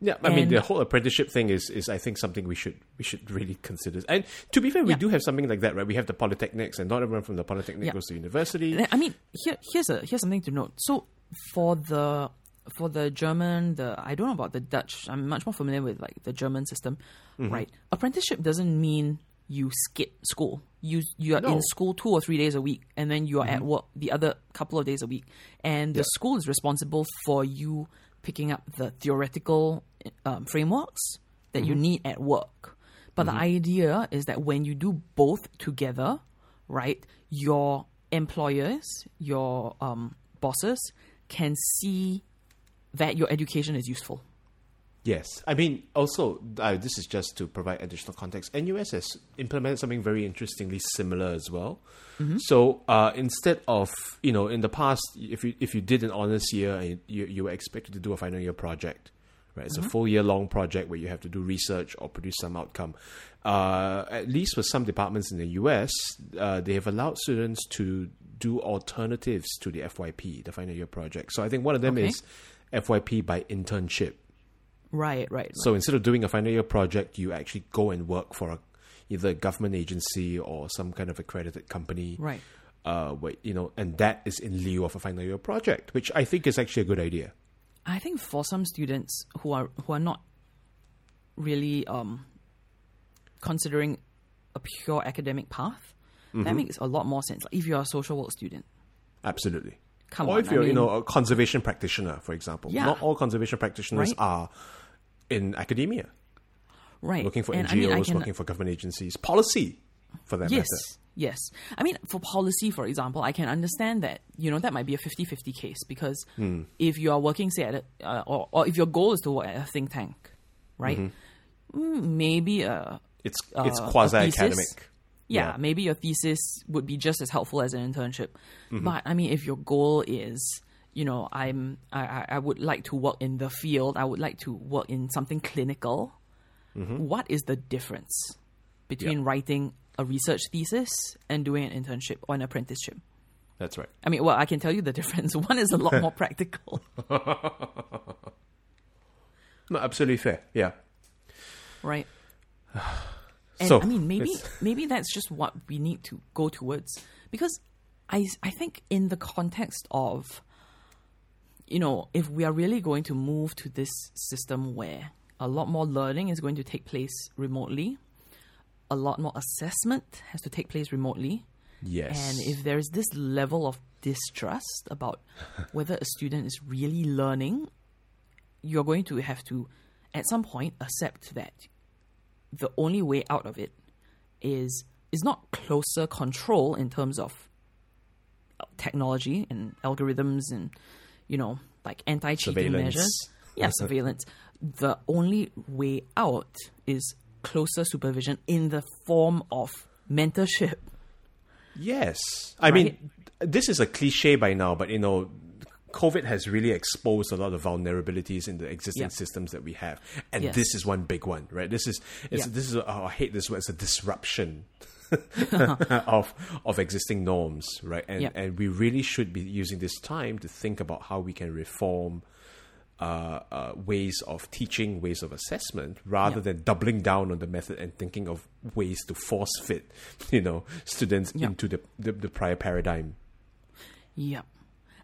Yeah, I mean the whole apprenticeship thing is, is I think something we should we should really consider. And to be fair, we Yeah. do have something like that, right? We have the polytechnics, and not everyone from the polytechnic Yeah. goes to university. I mean, here here's a here's something to note. So for the for the German, the I don't know about the Dutch. I'm much more familiar with like the German system, Mm-hmm. right? Apprenticeship doesn't mean you skip school. You you are No. Mm-hmm. in school two or three days a week, and then you are at work the other couple of days a week, and the school is responsible for you picking up the theoretical um, frameworks that Mm-hmm. you need at work. But the idea is that when you do both together, right, your employers, your um, bosses can see that your education is useful. Yes, I mean also uh, this is just to provide additional context. NUS has implemented something very interestingly similar as well. So uh, instead of you know in the past, if you if you did an honors year and you you were expected to do a final year project, right? It's a full year long project where you have to do research or produce some outcome. Uh, at least for some departments in the US, uh, they have allowed students to do alternatives to the FYP, the final year project. So I think one of them Okay. is FYP by internship. Right, right. right. So instead of doing a final year project, you actually go and work for a, either a government agency or some kind of accredited company. Right. Uh, where, you know, and that is in lieu of a final year project, which I think is actually a good idea. I think for some students who are who are not really um, considering a pure academic path, Mm-hmm. that makes a lot more sense. Like if you're a social work student, Absolutely. come or on. if you're, I you know, a conservation practitioner, for example. Yeah. Not all conservation practitioners Right. are in academia, right, Looking for and NGOs, I mean, I can, working for government agencies, policy, for that yes, matter. yes. I mean, for policy, for example, I can understand that you know that might be a 50-50 case because Hmm. if you are working, say, at a, uh, or or if your goal is to work at a think tank, right? Mm-hmm. Mm, maybe a It's it's uh, a quasi academic. yeah, Yeah. maybe your thesis would be just as helpful as an internship. Mm-hmm. But I mean, if your goal is, you know, I'm, I, I- would like to work in the field. I would like to work in something clinical. What is the difference between Mm-hmm. Writing a research thesis and doing an internship or an apprenticeship? That's right. I mean, well, I can tell you the difference. One is a lot more practical, No, absolutely fair. Yeah. right? And So, I mean, maybe it's- maybe that's just what we need to go towards because I I think in the context of you know if we are really going to move to this system where a lot more learning is going to take place remotely, a lot more assessment has to take place remotely, Yes. and if there is this level of distrust about whether a student is really learning, you're going to have to, at some point, accept that the only way out of it is is not closer control in terms of uh, technology and algorithms and you know like anti-cheating measures. Yeah, surveillance. The only way out is closer supervision in the form of mentorship. Yes. I mean, this is a cliche by now, but you know, COVID has really exposed a lot of vulnerabilities in the existing Yeah. systems that we have, and Yes. this is one big one, right? This is it's, Yeah. this is oh, I hate this word. It's a disruption of of existing norms, right? And Yeah. and we really should be using this time to think about how we can reform. Uh, uh, ways of teaching, ways of assessment, rather Yeah. than doubling down on the method and thinking of ways to force fit, you know, students Yeah. into the, the the prior paradigm. Yep.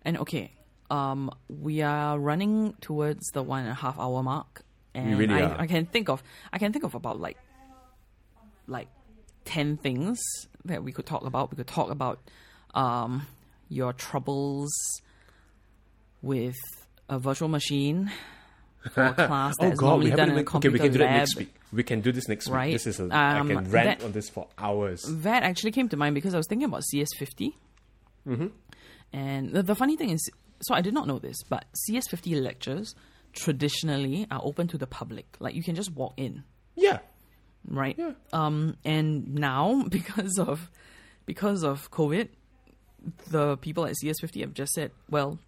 And okay, um, we are running towards the one and a half hour mark, and really I. I can think of I can think of about like like ten things that we could talk about. We could talk about um, your troubles with a virtual machine for a class Oh that's God, normally we done in a even, okay. We can do that next week. We can do this next Right. week. This is a, I Um, can rant that- on this for hours. That actually came to mind because I was thinking about CS50. Mm-hmm. And the, the funny thing is, so I did not know this, but CS50 lectures traditionally are open to the public. Like you can just walk in, Yeah, right? Yeah. Um, and now because of because of COVID, the people at CS50 have just said, well,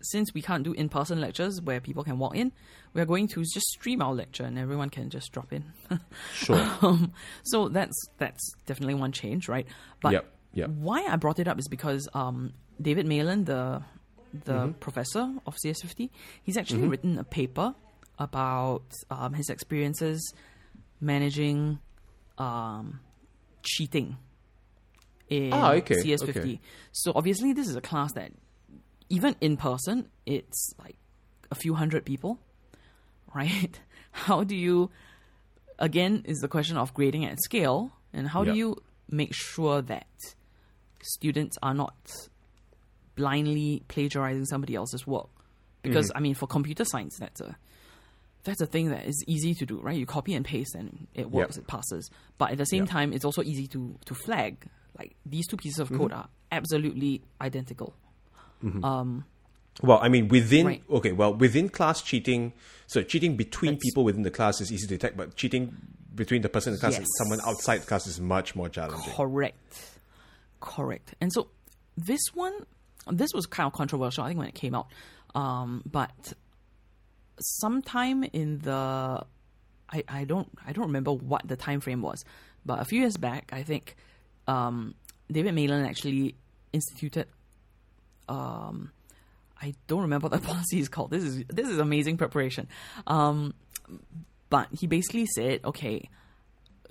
since we can't do in-person lectures where people can walk in, we are going to just stream our lecture and everyone can just drop in. sure. Um, so that's that's definitely one change, right? But Yep, yep. why I brought it up is because um, David Malan, the the Mm-hmm. professor of CS50, he's actually written a paper about um, his experiences managing um, cheating in Ah, okay, CS50. okay. So obviously, this is a class that even in person, it's like a few hundred people, right? How do you, again, is the question of grading at scale, and how Yep. do you make sure that students are not blindly plagiarizing somebody else's work? Because Mm-hmm. I mean, for computer science, that's a that's a thing that is easy to do, right? You copy and paste, and it works, it passes. But at the same Yep. time, it's also easy to to flag like these two pieces of Mm-hmm. code are absolutely identical. Um, Well, I mean, within Right. okay, well, within class cheating, so cheating between That's- people within the class is easy to detect, but cheating between the person in the class and someone outside the class is much more challenging. Correct. Correct. And so this one, this was kind of controversial, I think, when it came out. Um, but sometime in the, I, I don't I don't remember what the time frame was, but a few years back, I think um, David Malan actually instituted. Um, I don't remember what the policy is called. This is this is amazing preparation. Um, but he basically said, okay,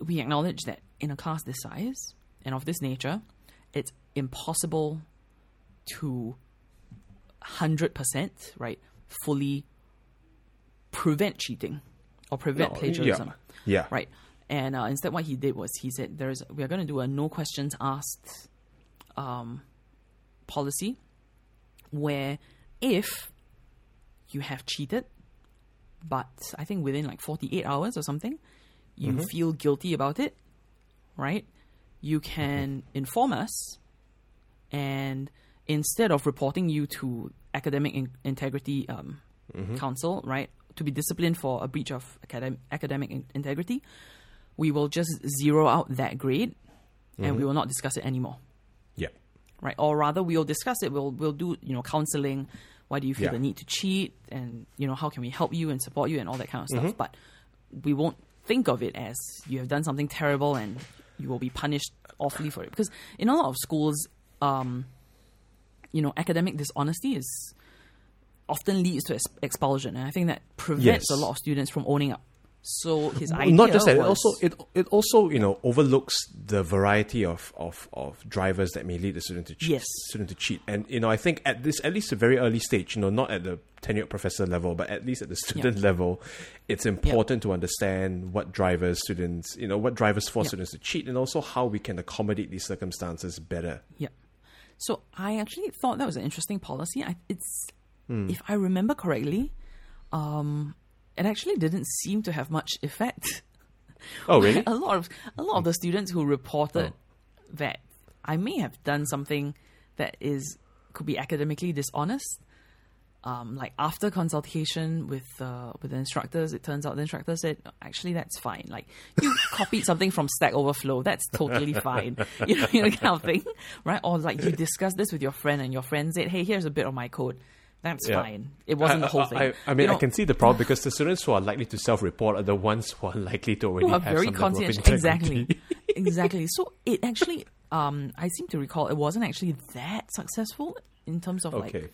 we acknowledge that in a class this size and of this nature, it's impossible to hundred percent right fully prevent cheating or prevent No, plagiarism. Yeah. Right. And uh, instead, what he did was he said, "There's we are going to do a no questions asked um, policy, where if you have cheated, but I think within like 48 hours or something, you feel guilty about it, right? You can inform us, and instead of reporting you to academic in- integrity um, council, right, to be disciplined for a breach of academic academic in- integrity, we will just zero out that grade, and we will not discuss it anymore Yeah. right? Or rather, we'll discuss it. We'll we'll do you know counseling. Why do you feel Yeah. the need to cheat, and you know how can we help you and support you and all that kind of stuff. Mm-hmm. But we won't think of it as you have done something terrible and you will be punished awfully for it. Because in a lot of schools, um, you know, academic dishonesty is often leads to ex- expulsion, and I think that prevents Yes. a lot of students from owning up. So his idea Not just that, it also it it also you know overlooks the variety of, of, of drivers that may lead the student to cheat. Yes. Student to cheat, and you know I think at this at least a very early stage, you know, not at the tenured professor level, but at least at the student level, it's important to understand what drivers students, you know, what drivers force students to cheat, and also how we can accommodate these circumstances better. Yeah. So I actually thought that was an interesting policy. I, it's, Hmm. if I remember correctly, um, it actually didn't seem to have much effect. Oh, really? a lot of a lot of the students who reported Oh. that I may have done something that is could be academically dishonest. Um, like after consultation with uh, with the instructors, it turns out the instructor said, "Actually, that's fine. Like you copied something from Stack Overflow, that's totally fine. You know, you know, kind of thing, right? Or like you discussed this with your friend, and your friend said, "Hey, here's a bit of my code. That's Yeah. fine. It wasn't the whole thing." I, I mean, I can see the problem because the students who are likely to self-report are the ones who are likely to already who are have very some conscientious. Exactly, exactly. So it actually, um, I seem to recall, it wasn't actually that successful in terms of like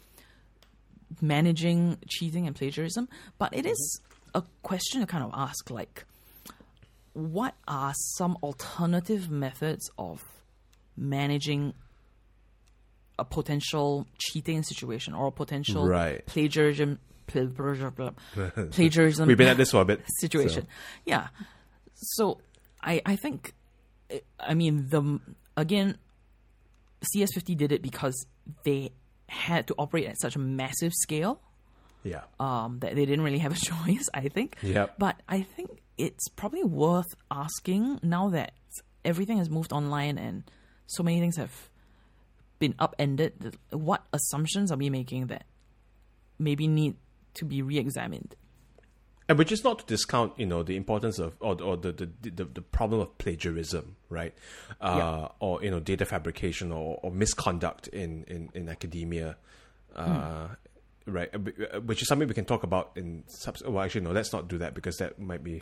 managing cheating and plagiarism. But it is a question to kind of ask, like, what are some alternative methods of managing a potential cheating situation or a potential Right. plagiarism plagiarism, plagiarism We've been at this for a bit. situation. Yeah. So I I think I mean the again CS50 did it because they had to operate at such a massive scale yeah. um, that they didn't really have a choice. I think. Yep. But I think it's probably worth asking now that everything has moved online and so many things have been upended. What assumptions are we making that maybe need to be re-examined? And which is not to discount, you know, the importance of or, or the, the, the, the problem of plagiarism, right? Uh, Yeah. Or you know, data fabrication or, or misconduct in in in academia, uh, right? Uh, uh, Which is something we can talk about in. Subs- well, actually, no, let's not do that because that might be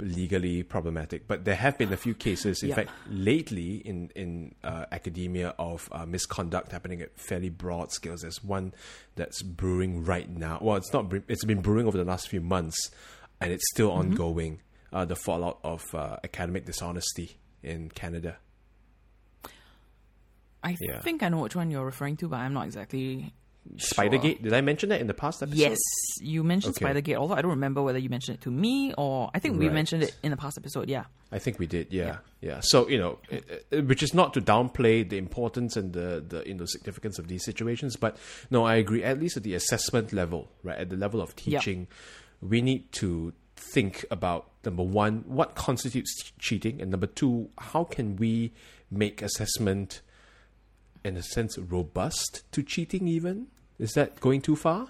legally problematic. But there have been a few cases, in Yeah. fact, lately in in uh, academia of uh, misconduct happening at fairly broad scales. There's one that's brewing right now. Well, it's not. It's been brewing over the last few months, and it's still Mm-hmm. ongoing. Uh, the fallout of uh, academic dishonesty in Canada. I Yeah. think I know which one you're referring to, but I'm not exactly. Sure. Spidergate. Did I mention that in the past episode? Yes, you mentioned Okay. Spidergate. Although I don't remember whether you mentioned it to me or I think we Right. mentioned it in the past episode. Yeah. I think we did, yeah, yeah. So you know, it- it- which is not to downplay the importance and the the you know significance of these situations, but no, I agree. At least at the assessment level, right, at the level of Yeah. teaching, we need to think about number one, what constitutes cheating, and number two, how can we make assessment, in a sense, robust to cheating? Even is that going too far?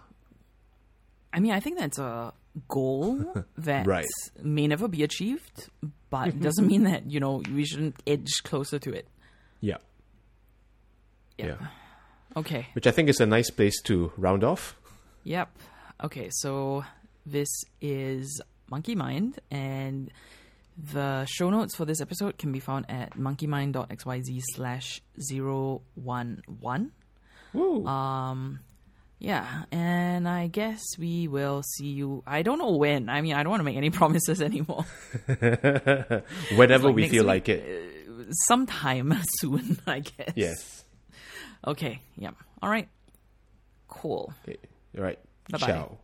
I mean, I think that's a goal that Right. may never be achieved, but it doesn't mean that, you know, we shouldn't edge closer to it. Yeah, Yeah. yeah. Okay. Which I think is a nice place to round off. Yep. Okay, so this is Monkey Mind, and The show notes for this episode can be found at monkeymind.xyz slash 011. Woo. Um, yeah, and I guess we will see you. I don't know when. I mean, I don't want to make any promises anymore. Whenever like we feel week? like it. Uh, sometime soon, I guess. Yes. Okay. Yeah. All right. Cool. Okay. All right. Bye-bye. Ciao.